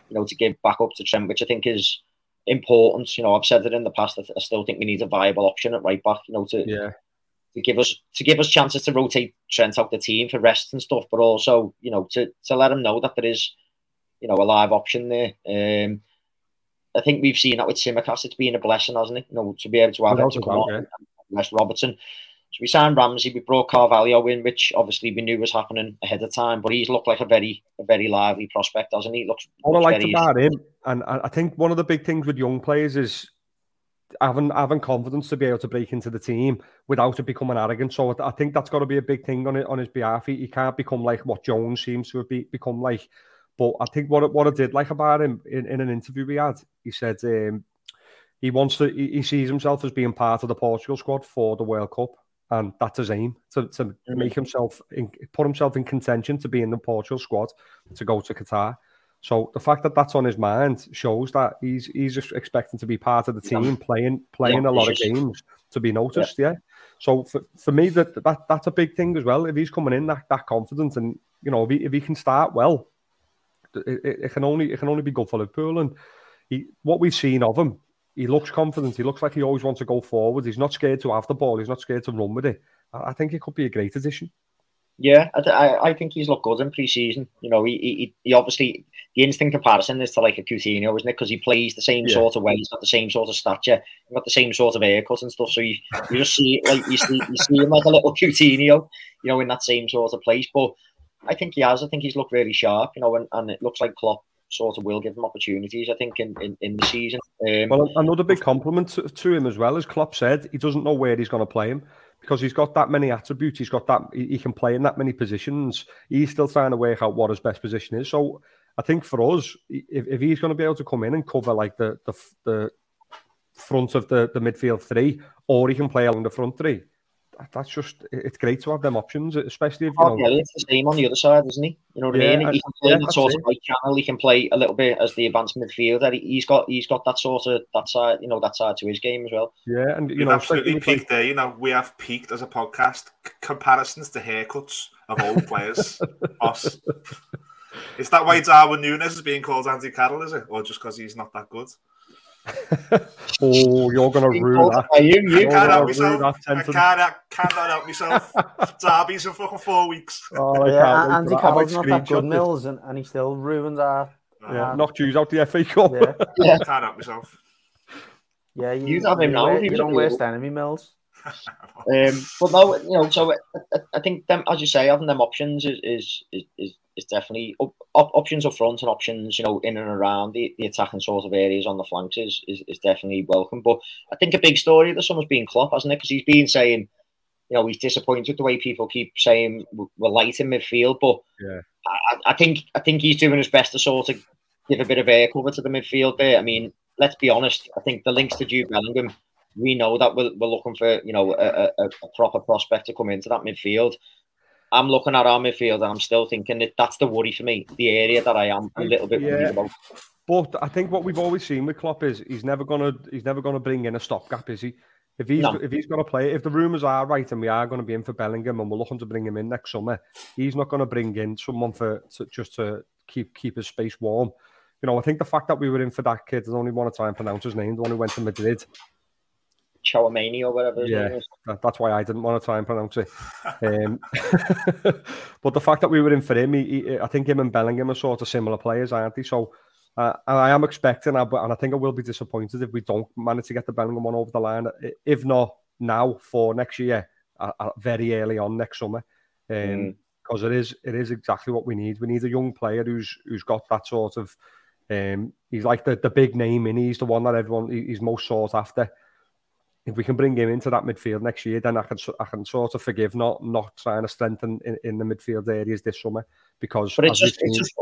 you know, to give back up to Trent, which I think is important. You know, I've said it in the past. I still think we need a viable option at right back. You know, to yeah. To give us to give us chances to rotate Trent out the team for rest and stuff, but also you know to to let him know that there is you know a live option there. Um, I think we've seen that with Tsimikas. It's been a blessing, hasn't it? You know, to be able to have him to come on, West Robertson. So we signed Ramsey. We brought Carvalho in, which obviously we knew was happening ahead of time. But he's looked like a very, a very lively prospect, doesn't he? Looks. What I liked about him, and I think one of the big things with young players is having having confidence to be able to break into the team without it becoming arrogant. So I think that's got to be a big thing on it on his behalf. He, he can't become like what Jones seems to have be, become like but I think what what I did like about him in, in an interview we had, he said um, he wants to he, he, sees himself as being part of the Portugal squad for the World Cup, and that's his aim to, to make himself in, put himself in contention to be in the Portugal squad to go to Qatar. So the fact that that's on his mind shows that he's he's just expecting to be part of the team, yeah. playing playing yeah, a lot of games to be noticed. Yeah. yeah. So for, for me, that, that that's a big thing as well. If he's coming in that, that confident, and you know, if he, if he can start well, it, it, can only it can only be good for Liverpool. And he, what we've seen of him he looks confident. He looks like he always wants to go forward. He's not scared to have the ball. He's not scared to run with it. I, I think it could be a great addition. Yeah, I, I, I think he's looked good in pre-season. You know, he, he, he obviously the instant comparison is to like a Coutinho, isn't it? Because he plays the same Yeah. sort of way. He's got the same sort of stature. He's got the same sort of haircut and stuff. So you, you just see like you see you see him like a little Coutinho, you know, in that same sort of place. But I think he has. I think he's looked really sharp. You know, and, and it looks like Klopp sort of will give him opportunities. I think in in, in the season. Um, Well, another big compliment to, to him as well, as Klopp said, he doesn't know where he's going to play him because he's got that many attributes. He's got that he, he can play in that many positions. He's still trying to work out what his best position is. So I think for us, if, if he's going to be able to come in and cover like the the, the front of the, the midfield three, or he can play along the front three, that's just it's great to have them options, especially if you Oh, know. yeah, it's the same on the other side, isn't he? You know what Yeah, I mean? He can play yeah, in that that's sort of right channel. He can play a little bit as the advanced midfielder. He- He's got he's got that sort of that side, you know, that side to his game as well. Yeah, and you You've know, absolutely especially with, peaked there. You know, we have peaked as a podcast. Comparisons to haircuts of old players. Us. Is that why Darwin Núñez is being called Andy Carroll, is it? Or just because he's not that good? oh, you're going to Being ruin called that. by you, you can't no, help rude myself. that I sentence. can't, cannot help myself. Derby's in fucking four weeks. Oh, I yeah, can't Andy for that. I might Carroll's not that good, this. Mills, and, and he still ruins our. Yeah, Uh, knocked you out the FA Cup. Yeah, Can't help myself. yeah. You, You'd have him you're now if your- he was your own available. worst enemy, Mills. Um, but no, you know, so I, I- I think them, as you say, having them options is is is, is, is definitely op, op, options up front and options, you know, in and around the, the attacking sort of areas on the flanks is, is is definitely welcome. But I think a big story the summer's been Klopp, hasn't it? Because he's been saying, you know, he's disappointed the way people keep saying we're light in midfield, but Yeah. I, I think I think he's doing his best to sort of give a bit of air cover to the midfield there. I mean, let's be honest. I think the links to Jude Bellingham we know that we're, we're looking for you know a, a, a proper prospect to come into that midfield. I'm looking at our midfield and I'm still thinking that that's the worry for me, the area that I am a little bit worried about. But I think what we've always seen with Klopp is he's never gonna he's never gonna bring in a stopgap, is he? If he's No. if he's gonna play, if the rumours are right and we are gonna be in for Bellingham and we're looking to bring him in next summer, he's not gonna bring in someone for to, just to keep keep his space warm. You know, I think the fact that we were in for that kid, I only want to try and pronounce his name, the one who went to Madrid. Chouamani or whatever. his Yeah. name is. That, that's why I didn't want to try and pronounce it. Um, but the fact that we were in for him, he, he, I think him and Bellingham are sort of similar players, aren't they? So uh, I am expecting, and I think I will be disappointed if we don't manage to get the Bellingham one over the line. If not now, for next year, uh, very early on next summer, because Mm. it is it is exactly what we need. We need a young player who's who's got that sort of. Um, he's like the, the big name, and he's the one that everyone he- he's most sought after if we can bring him into that midfield next year, then I can I can sort of forgive not not trying to strengthen in, in the midfield areas this summer because But it's just, it's just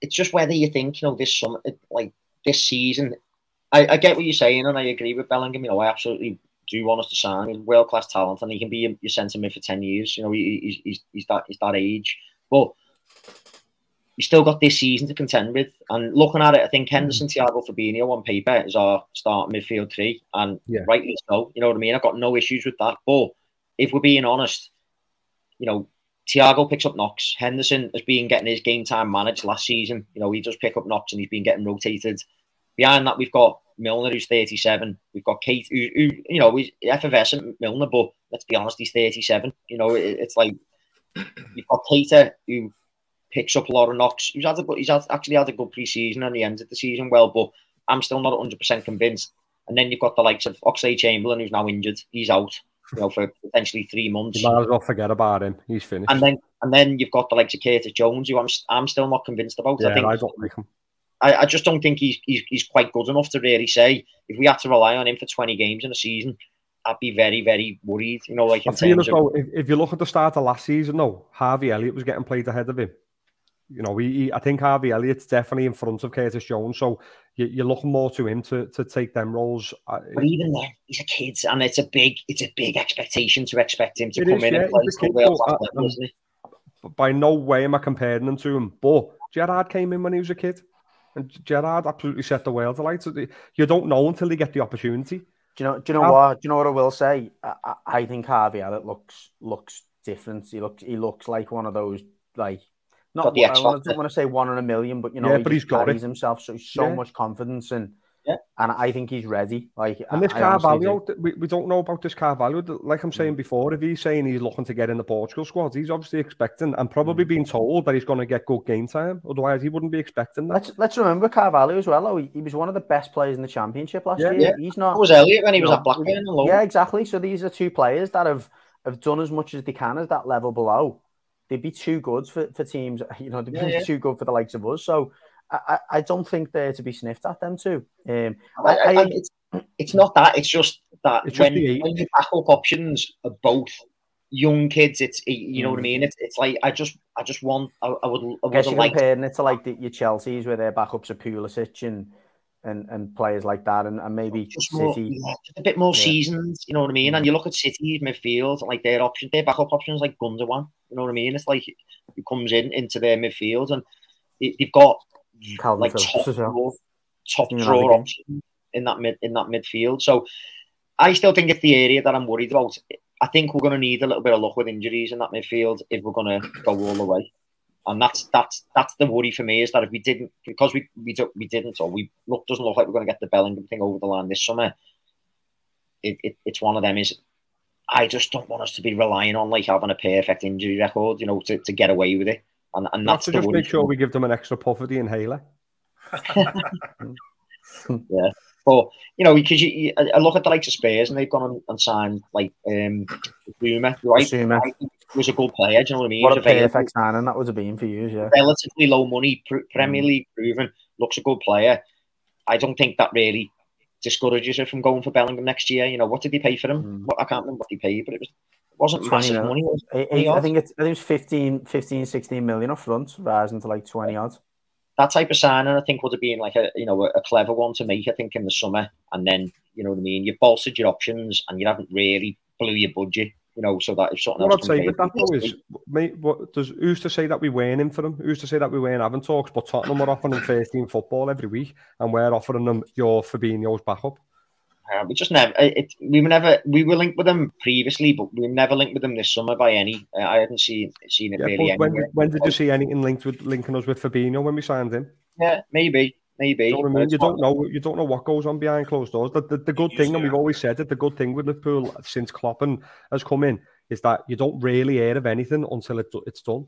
it's just whether you think you know this summer, like this season. I, I get what you're saying, and I agree with Bellingham. You know, I absolutely do want us to sign. He's world class talent, and he can be your, your centre mid for ten years. You know, he, he's, he's he's that he's that age, but you still got this season to contend with. And looking at it, I think hmm. Henderson, Thiago, Fabinho on paper is our start midfield three, and Yeah. rightly so. You know what I mean? I've got no issues with that. But if we're being honest, you know, Thiago picks up knocks. Henderson has been getting his game time managed last season. You know, he does pick up knocks and he's been getting rotated. Behind that, we've got Milner, who's 37. We've got Keita, who, who you know, he's effervescent Milner, but let's be honest, he's 37. You know, it, it's like you've got Keita, who picks up a lot of knocks. He's had a, he's had, actually had a good pre-season and he ended the season well, but I'm still not 100% convinced. And then you've got the likes of Oxlade Chamberlain, who's now injured. He's out, you know, for potentially three months. you might as well forget about him. He's finished. And then and then you've got the likes of Curtis Jones, who I'm I'm still not convinced about. yeah, I think I don't like him. I, I just don't think he's, he's he's quite good enough to really say if we had to rely on him for 20 games in a season, I'd be very very worried. You know, like in terms of if, if you look at the start of last season, though, Harvey Elliott was getting played ahead of him. You know, he, he- I think Harvey Elliott's definitely in front of Curtis Jones, so you, you're looking more to him to, to take them roles. Uh, but even then, he's a kid, and it's a big it's a big expectation to expect him to It come is, in yeah, and play he's a kid, world but, class uh, level, isn't he? by no way am I comparing them to him. But Gerrard came in when he was a kid, and Gerrard absolutely set the world alight. So You don't know until they get the opportunity. Do you know? Do you know How- what? Do you know what I will say? I, I, I think Harvey Elliott looks looks different. He looks he looks like one of those like not. Got the I X don't want to say one in a million, but you know, Yeah, he but he's got it. carries himself so so Yeah. much confidence and Yeah. And I think he's ready. Like, And this I honestly Carvalho, do. we, we don't know about this Carvalho. Like I'm saying mm. before, if he's saying he's looking to get in the Portugal squad, he's obviously expecting and probably mm. being told that he's going to get good game time. Otherwise, he wouldn't be expecting that. Let's let's remember Carvalho as well. Though. He, he was one of the best players in the championship last Yeah, year. yeah. He's That not. was Elliott when he was No. at Blackburn. and. Yeah, exactly. So these are two players that have have done as much as they can at that level below. They'd be too good for, for teams. You know, they'd be Yeah, yeah. too good for the likes of us. So I, I I don't think they're to be sniffed at them too. Um, I, I, I- I- it's, it's not that. It's just that It's just when, the age. when your backup options are both young kids, it's you know what I Mm. mean. It's it's like I just I just want I, I would I I guess have you're liked comparing it to like the, your Chelsea's where their backups are Pulisic and and, and players like that, and, and maybe just more yeah, just a bit more Yeah. seasoned. You know what I mean? And mm. you look at City's midfield, like their option, their backup options like Gundogan. You know what I mean? It's like he comes in into their midfield and they- they've got Calvin like top draw, top draw options in that mid in that midfield. So I still think it's the area that I'm worried about. I think we're going to need a little bit of luck with injuries in that midfield if we're going to go all the way. And that's that's that's the worry for me is that if we didn't because we we, don't, we didn't or we look doesn't look like we're going to get the Bellingham thing over the line this summer. It, it it's one of them is I just don't want us to be relying on like having a perfect injury record, you know, to, to get away with it. And and Not that's to just make sure we give them an extra puff of the inhaler. But you know, because you, you, I look at the likes of Spurs and they've gone and, and signed like um Zuma, right? Zuma. He was a good player. Do you know what I mean? What a was perfect signing that would have been for you, yeah. relatively low money, pr- Premier Mm. League proven, looks a good player. I don't think that really discourages her from going for Bellingham next year. You know, what did they pay for him? Mm. What, I can't remember what they paid, but it was it wasn't massive money. Was it? Eight- I think it's I think it's 15, 15, 16 million up front, rising to like twenty odd. That type of signing, I think, would have been like a you know a, clever one to make. I think in the summer, and then you know what I mean. You've bolstered your options, and you haven't really blew your budget. You know, so that if something What else I'd say with that though is, mate, what does who's to say that we weren't in for them? Who's to say that we weren't having talks? But Tottenham are offering them first team football every week, and we're offering them your Fabinho's backup. Uh, we just never. It, we were never. We were linked with them previously, but we were never linked with them this summer by any. Uh, I hadn't seen seen it Yeah, really. when, anywhere. when did you see anything linked with linking us with Fabinho when we signed him? Yeah, maybe, maybe. You know I mean? You don't know. You don't know what goes on behind closed doors. The, the, the good thing, and we've always said it, the good thing with Liverpool since Kloppen has come in is that you don't really hear of anything until it, it's done.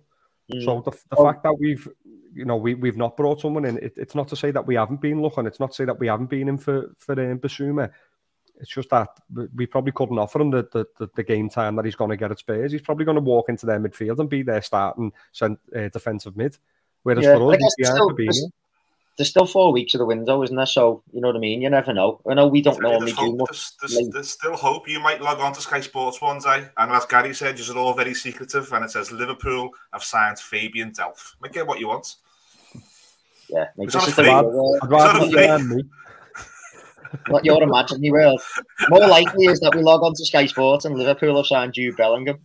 Mm. So the, the Oh. fact that we've, you know, we we've not brought someone in, it, it's not to say that we haven't been looking. It's not to say that we haven't been in for for um, Bissouma. It's just that we- we probably couldn't offer him the, the, the, the game time that he's going to get at Spurs. He's probably going to walk into their midfield and be their starting cent, uh, defensive mid. Whereas Yeah, for us, he's still- Fabinho. There's still four weeks of the window, isn't there? So you know what I mean. You never know. I know we don't There's, normally do hope, much. there's, there's, late. there's still hope. You might log on to Sky Sports one day, and as Gary said, you're all very secretive, and it says Liverpool have signed Fabian Delph. Might get what you want. Yeah, mate, It's this not is the free. real world. I'd rather It's be not a behind me. Not your imaginary world. More likely is that we log on to Sky Sports and Liverpool have signed Jude Bellingham.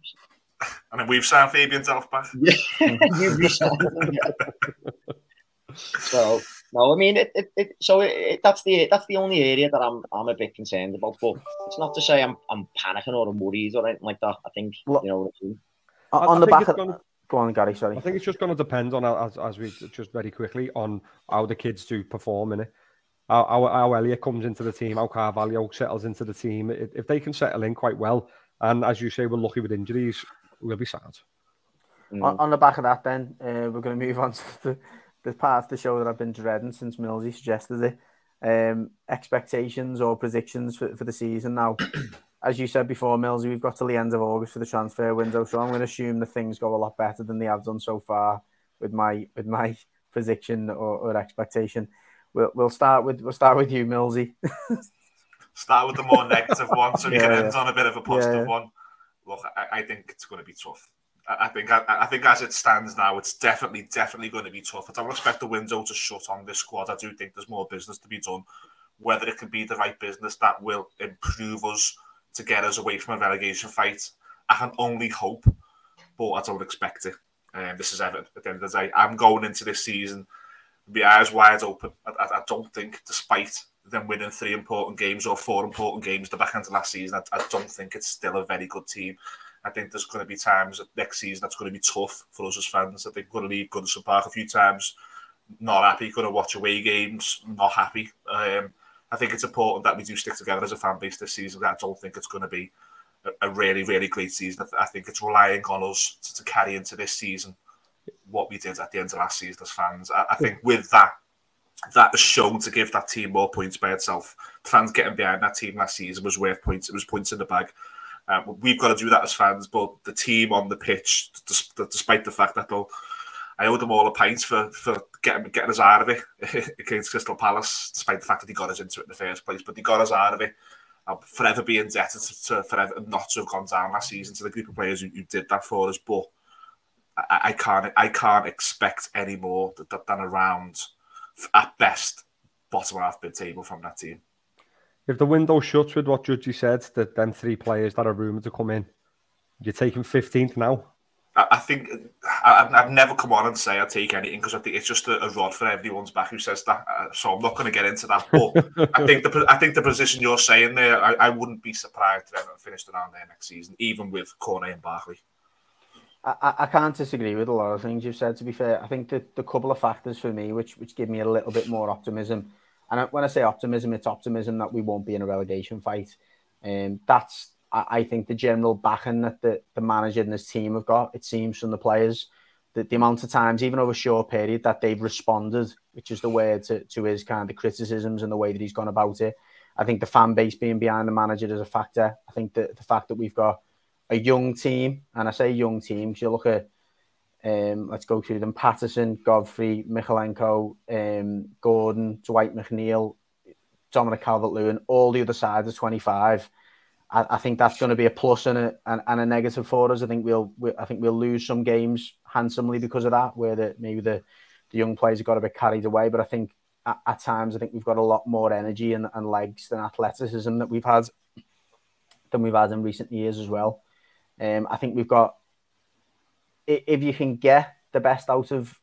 And then we've signed Fabian Delph back. You re-signed him, yeah. so no, I mean it. it, it so it, it, that's the that's the only area that I'm I'm a bit concerned about. But it's not to say I'm I'm panicking or I'm worried or anything like that. I think you know what I. On, I- on I the back it's of gonna- go on, Gary. Sorry. I think it's just going to depend on as as we just very quickly on how the kids do perform in it. How, how, how Elliott comes into the team, how Carvalho settles into the team. If they can settle in quite well, and as you say, we're lucky with injuries, we'll be sad. Mm. On, on the back of that, then uh, we're going to move on to the, the part of the show that I've been dreading since Millsy suggested it. Um, expectations or predictions for, for the season. Now, as you said before, Millsy, we've got till the end of August for the transfer window, so I'm going to assume that things go a lot better than they have done so far with my with my prediction or, or expectation. We'll, we'll start with we'll start with you, Millsy. Start with the more negative one, so we can Yeah, end on a bit of a positive Yeah. one. Look, I, I think it's going to be tough. I, I think I, I think as it stands now, it's definitely definitely going to be tough. I don't expect the window to shut on this squad. I do think there's more business to be done. Whether it can be the right business that will improve us to get us away from a relegation fight, I can only hope, but I don't expect it. Um, this is Everton at the end of the day. I'm going into this season my eyes wide open. I, I, I don't think, despite them winning three important games or four important games the back end of last season, I, I don't think it's still a very good team. I think there's going to be times next season that's going to be tough for us as fans. I think we're going to leave Goodison Park a few times, not happy, going to watch away games, not happy. Um, I think it's important that we do stick together as a fan base this season. I don't think it's going to be a, a really, really great season. I think it's relying on us to, to, carry into this season what we did at the end of last season as fans. I, I think with that, that has shown to give that team more points by itself. The fans getting behind that team last season was worth points. It was points in the bag. Um, we've got to do that as fans, but the team on the pitch, despite the fact that they'll, I owe them all a pint for, for getting, getting us out of it against Crystal Palace, despite the fact that he got us into it in the first place, but he got us out of it. I'll forever be indebted to, to forever not to have gone down last season to the group of players who, who did that for us, but I, I, can't I can't expect any more than, than around at best bottom half mid table from that team. If the window shuts with what Judgy said, that them three players that are rumoured to come in, you're taking 15th now. I, think I, have never come on and say I'd take anything because I think it's just a, a, rod for everyone's back who says that. Uh, so I'm not going to get into that. But I think the I think the position you're saying there, I, I wouldn't be surprised if Everton finished around there next season, even with Cornet and Barkley. I, I can't disagree with a lot of things you've said. To be fair, I think that the couple of factors for me which which give me a little bit more optimism, and when I say optimism, it's optimism that we won't be in a relegation fight. And um, that's I, I think the general backing that the, the manager and his team have got. It seems from the players that the amount of times, even over a short period, that they've responded, which is the way to, to his kind of the criticisms and the way that he's gone about it. I think the fan base being behind the manager is a factor. I think that the fact that we've got a young team, and I say young team because you look at, um, let's go through them: Patterson, Godfrey, Mykolenko, um, Gordon, Dwight McNeil, Dominic Calvert-Lewin, all the other sides of 25. I, think that's going to be a plus and a, and a negative for us. I think we'll, we, I think we'll lose some games handsomely because of that, where the, maybe the, the young players have got a bit carried away. But I think at, at times, I think we've got a lot more energy and, and legs than athleticism that we've had than we've had in recent years as well. Um, I think we've got if you can get the best out of,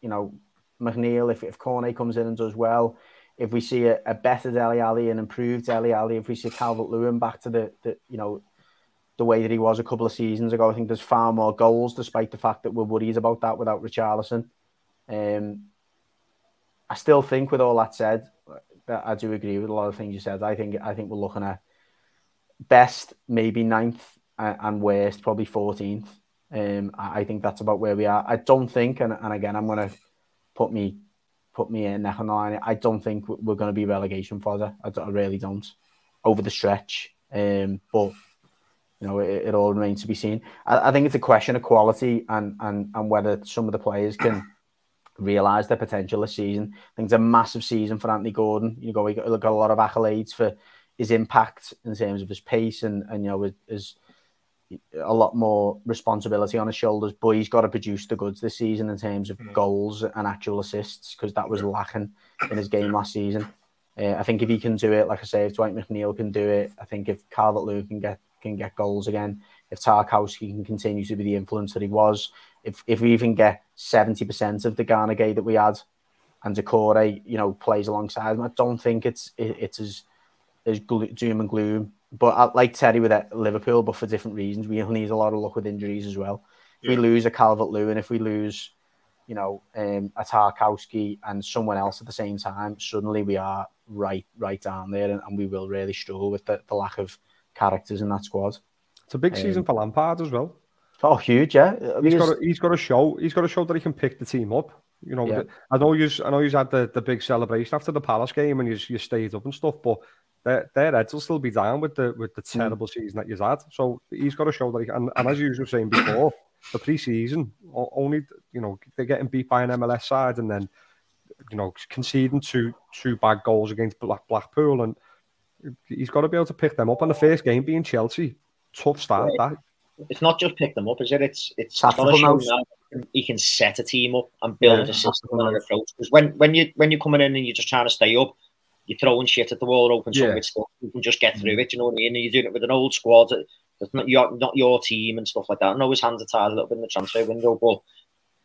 you know, McNeil, if if Cornet comes in and does well, if we see a, a better Dele Alli, and improved Dele Alli, if we see Calvert Lewin back to the, the you know the way that he was a couple of seasons ago, I think there's far more goals, despite the fact that we're worried about that without Richarlison. Um, I still think, with all that said, that I do agree with a lot of things you said. I think I think we're looking at best maybe ninth and worst probably 14th. Um, I think that's about where we are. I don't think, and, and again, I'm going to put me put me in neck on the line. I don't think we're going to be relegation fodder. I, I really don't over the stretch. Um, but you know, it, it, all remains to be seen. I, I, think it's a question of quality and and and whether some of the players can realise their potential this season. I think it's a massive season for Anthony Gordon. You know, he got, got a lot of accolades for his impact in terms of his pace and and you know his, his a lot more responsibility on his shoulders, but he's got to produce the goods this season in terms of mm. goals and actual assists because that was lacking in his game last season. Uh, I think if he can do it, like I say, if Dwight McNeil can do it, I think if Calvert Lewin can get can get goals again, if Tarkowski can continue to be the influence that he was, if if we even get seventy percent of the Gana Gueye that we had, and Doucouré, you know, plays alongside him, I don't think it's it, it's as as doom and gloom but I, like Terry with Liverpool, but for different reasons. We need a lot of luck with injuries as well. If yeah. we lose a Calvert Lewin, if we lose, you know, um, a Tarkowski and someone else at the same time, suddenly we are right right down there, and, and we will really struggle with the, the, lack of characters in that squad. It's a big season um, for Lampard as well. Oh, huge! Yeah, he's got, to, he's got to show he's got to show that he can pick the team up. You know, yeah. I know you I know you had the, the big celebration after the Palace game and you you stayed up and stuff, but their, their heads will still be down with the with the hmm. terrible mm. season that he's had. So he's got to show that he can. And, as you were saying before, the pre-season only you know they're getting beat by an MLS side and then you know conceding two two bad goals against Black Blackpool and he's got to be able to pick them up. on the first game being Chelsea, tough start. That it's not just pick them up, is it? It's it's got to show now he can set a team up and build yeah, a system and an approach. Because when when you when you're coming in and you're just trying to stay up you're throwing shit at the wall, open yeah. some stuff. You can just get through mm. it. You know what I mean? And you're doing it with an old squad that's not your not your team and stuff like that. I know his hands are tied a little bit in the transfer window, but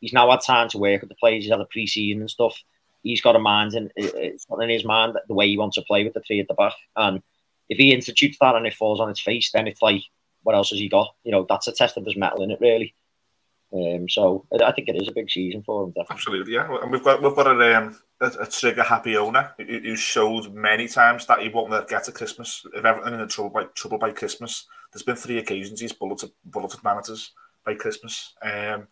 he's now had time to work with the players. He's had a pre-season and stuff. He's got a mind and it's not in his mind the way he wants to play with the three at the back. And if he institutes that and it falls on its face, then it's like, what else has he got? You know, that's a test of his metal in it, really. Um, so I think it is a big season for him. Definitely. Absolutely, yeah. And we've got we've got a, um, a, a trigger happy owner who, who showed many times that he won't get to Christmas. If everything in the trouble by trouble by Christmas, there's been three occasions he's bulleted bulleted managers by Christmas. Um,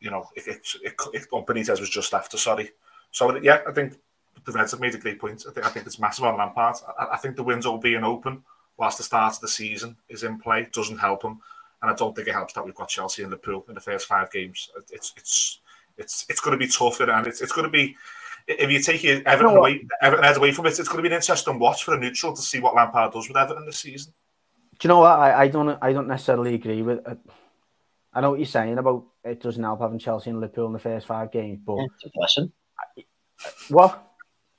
you know, it, it, it, it Benitez was just after. Sorry, so yeah, I think the Reds have made a great point. I think I think it's massive on Lampard. I, I think the window being open whilst the start of the season is in play doesn't help him, and I don't think it helps that we've got Chelsea in the pool in the first five games. It's it's it's it's going to be tougher, and it's it's going to be if you take Everton you away Everton away from it, it's going to be an interesting watch for a neutral to see what Lampard does with Everton this season. Do you know what? I, I don't I don't necessarily agree with. Uh, I know what you're saying about it doesn't help having Chelsea and Liverpool in the first five games, but it's a blessing. What?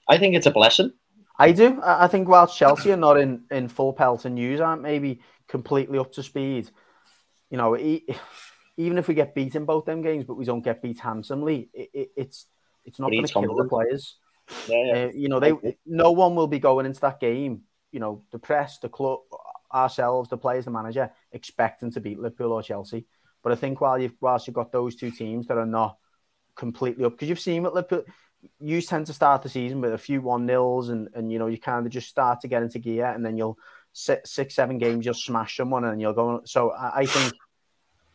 I think it's a blessing. I do. I think whilst Chelsea are not in, in full pelt and news aren't maybe completely up to speed, you know, even if we get beat in both them games, but we don't get beat handsomely, it, it, it's it's not going to kill the players. Yeah, yeah. Uh, you know, they no one will be going into that game. You know, the press, the club, ourselves, the players, the manager, expecting to beat Liverpool or Chelsea. But I think while you've whilst you've got those two teams that are not completely up, because you've seen what Liverpool, you tend to start the season with a few one nils, and and you know you kind of just start to get into gear, and then you'll six, six seven games you'll smash someone, and you'll go. So I, I think.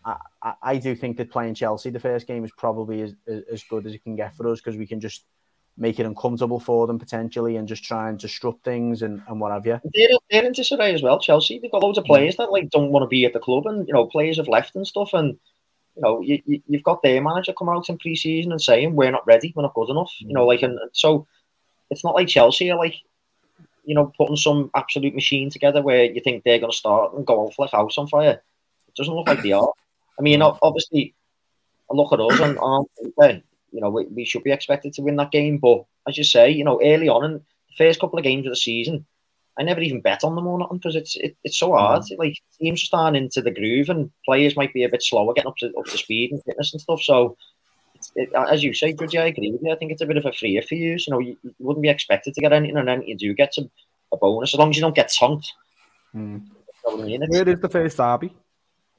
I, I do think that playing Chelsea the first game is probably as, as good as it can get for us because we can just make it uncomfortable for them potentially and just try and disrupt things and, and what have you. They're, they're in disarray as well, Chelsea. They've got loads of mm. players that like don't want to be at the club and you know, players have left and stuff and you know, you, you, you've got their manager coming out in pre-season and saying we're not ready, we're not good enough. You know, like and so it's not like Chelsea are like you know putting some absolute machine together where you think they're going to start and go off like house on fire. It doesn't look like they are. I mean, obviously, I look at us and, and you know, we, we, should be expected to win that game. But as you say, you know, early on in the first couple of games of the season, I never even bet on them or nothing because it's it, it's so hard. Mm. Like teams are starting into the groove, and players might be a bit slower getting up to up to speed and fitness and stuff. So, it, as you say, Bridgie, I agree with you. I think it's a bit of a freer for you. You know, you, you wouldn't be expected to get anything, and then you do get some, a bonus as long as you don't get tonked. Mm. You know I mean? Where is the first derby?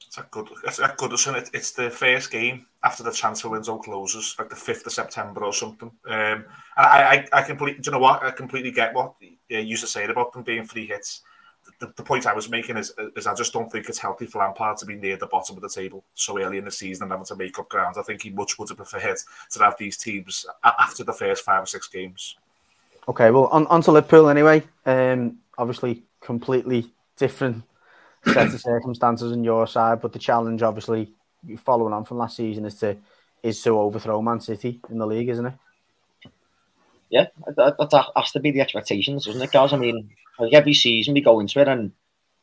It's a good, it's a good, isn't it? It's the first game after the transfer window closes, like the fifth of September or something. Um, and I, I, I completely, do you know what? I completely get what you used to say about them being free hits. The, the, point I was making is, is I just don't think it's healthy for Lampard to be near the bottom of the table so early in the season and having to make up ground. I think he much would have preferred to have these teams after the first five or six games. Okay, well, on, on to Liverpool anyway. Um, obviously, completely different set of circumstances on your side, but the challenge, obviously, following on from last season, is to is to overthrow Man City in the league, isn't it? Yeah, that, that has to be the expectations, doesn't it, guys? I mean, like every season we go into it, and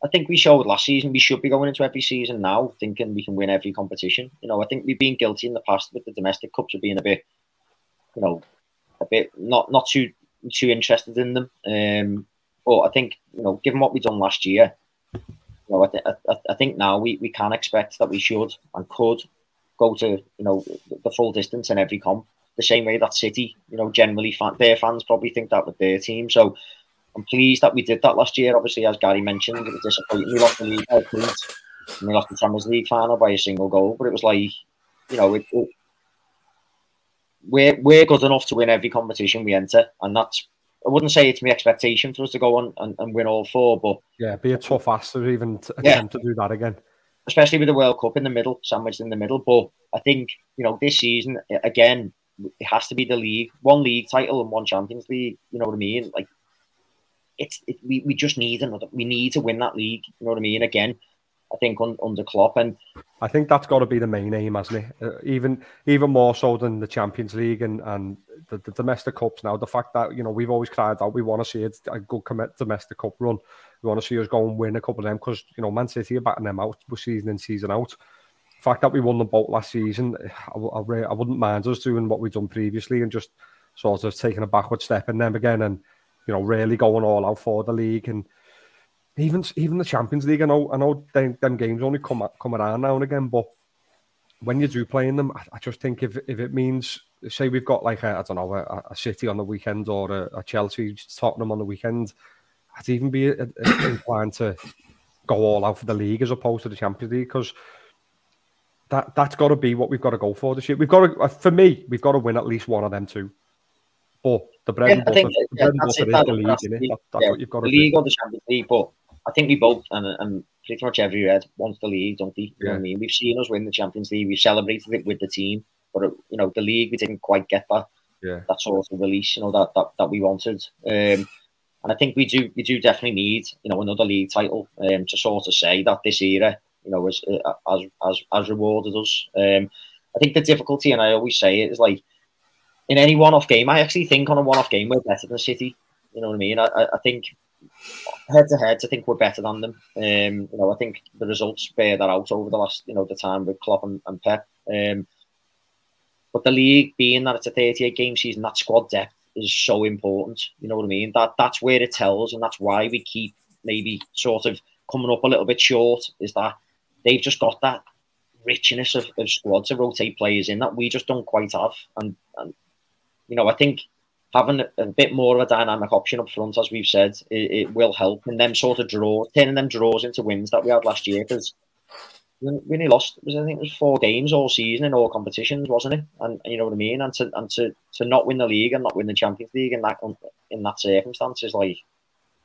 I think we showed last season we should be going into every season now thinking we can win every competition. You know, I think we've been guilty in the past with the domestic cups of being a bit, you know, a bit not not too too interested in them. Um, but I think you know, given what we've done last year, you know, I, th- I, I think now we, we can expect that we should and could go to you know the full distance in every comp. The same way that City, you know, generally fan, their fans probably think that with their team. So I'm pleased that we did that last year. Obviously, as Gary mentioned, it was disappointing. We lost the league uh, by points. And we lost the Champions League final by a single goal. But it was like, you know, it, it, we're we're good enough to win every competition we enter, and that's I wouldn't say it's my expectation for us to go on and, and win all four, but yeah, be a tough ass to even yeah. attempt to do that again. Especially with the World Cup in the middle, sandwiched in the middle. But I think you know this season again, it has to be the league, one league title and one Champions League. You know what I mean? Like it's it, we we just need another. We need to win that league. You know what I mean? Again, I think on, under Klopp, and I think that's got to be the main aim, hasn't it? Uh, even even more so than the Champions League and and the, the, domestic cups. Now, the fact that you know we've always cried out we want to see a good domestic cup run. We want to see us go and win a couple of them because you know Man City are batting them out season in season out. The fact that we won the boat last season, I, I, I wouldn't mind us doing what we've done previously and just sort of taking a backward step in them again and you know really going all out for the league and even even the Champions League, I know I know them, them games only come come around now and again, but when you do play in them, I, I, just think if if it means say we've got like a I don't know a, a City on the weekend or a, a, Chelsea Tottenham on the weekend, I'd even be uh, uh, inclined to go all out for the league as opposed to the Champions League because that that's got to be what we've got to go for this year. We've got to, uh, for me, we've got to win at least one of them two. But the bread Yeah, and I butter, think, the yeah, and that's butter it, is the league, that's the- That, that's yeah, what you've got to do. league or the Champions League, but I think we both and, and pretty much every red wants the league, don't they? You know what I mean? We've seen us win the Champions League, we've celebrated it with the team, but uh, you know the league we didn't quite get that Yeah. that sort of release, you know that that, that we wanted. Um, and I think we do we do definitely need you know another league title um, to sort of say that this era you know has uh, has has, has rewarded us. Um, I think the difficulty, and I always say it, is like in any one-off game. I actually think on a one-off game we're better than City. You know what I mean? I, I think head to head, I think we're better than them. Um, you know, I think the results bear that out over the last, you know, the time with Klopp and, and Pep. Um, but the league, being that it's a 38 game season, that squad depth is so important. You know what I mean? That that's where it tells, and that's why we keep maybe sort of coming up a little bit short. Is that they've just got that richness of, of squad to rotate players in that we just don't quite have, and and you know I think having a, bit more of a dynamic option up front, as we've said, it, it will help. And them sort of draws, turning them draws into wins that we had last year, because we we only lost. Was I think it was four games all season in all competitions, wasn't it? And you know what I mean. And to and to, to not win the league and not win the Champions League in that in that circumstance is like.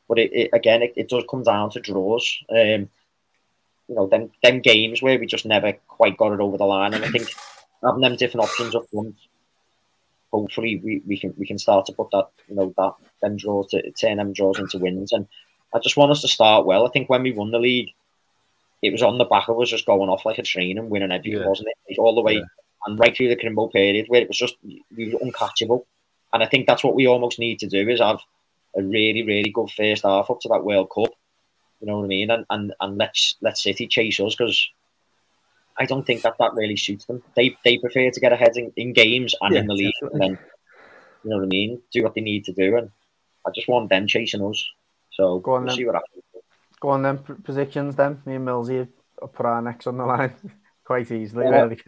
But it, it again, it, it does come down to draws. Um, you know, them them games where we just never quite got it over the line, and I think having them different options up front hopefully we, we can we can start to put that you know that them draws to turn them draws into wins and I just want us to start well. I think when we won the league, it was on the back of us just going off like a train and winning everything, Yeah. wasn't it? Like, all the way Yeah. and right through the Crimbo period where it was just we were uncatchable. And I think that's what we almost need to do is have a really, really good first half up to that World Cup. You know what I mean? And and, and let's let City chase us because I don't think that that really suits them. They they prefer to get ahead in, in games and Yeah, in the league, definitely. and then you know what I mean. Do what they need to do, and I just want them chasing us. So Go on we'll then. see what happens. Go on then, positions. then. Me and Millsy put our necks on the line quite easily, Yeah. really.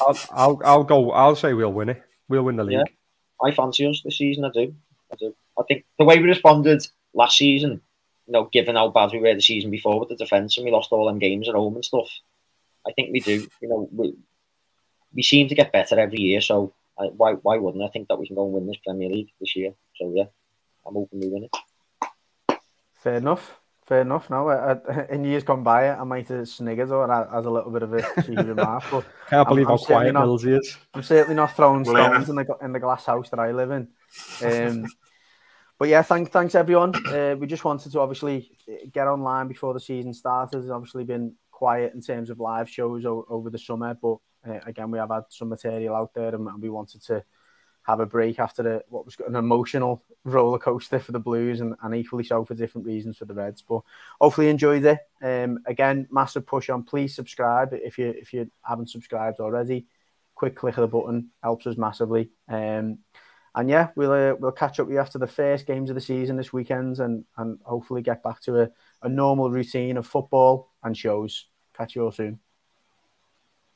I'll, I'll, I'll go. I'll say we'll win it. We'll win the league. Yeah. I fancy us this season. I do. I do. I think the way we responded last season, you know, given how bad we were the season before with the defence and we lost all them games at home and stuff, I think we do. You know, we, we seem to get better every year. So I, why why wouldn't I think that we can go and win this Premier League this year? So yeah, I'm hoping we win it. Fair enough. Fair enough. No, I, I, in years gone by, I might have sniggered or as a little bit of a cheeky remark, but Can't I'm- believe I'm how certainly quiet not- Millsy is. I'm certainly not throwing stones in the in the glass house that I live in. Um, but yeah, thank, thanks everyone. Uh, we just wanted to obviously uh, get online before the season started. It's obviously been quiet in terms of live shows o- over the summer, but uh, again, we have had some material out there, and, we wanted to have a break after the, what was an emotional roller coaster for the Blues, and, and equally so for different reasons for the Reds. But hopefully, enjoyed it. Um, again, massive push on. Please subscribe if you if you haven't subscribed already quick click of the button helps us massively. Um, and yeah, we'll uh, we'll catch up with you after the first games of the season this weekend, and and hopefully get back to a, a normal routine of football and shows. Catch you all soon.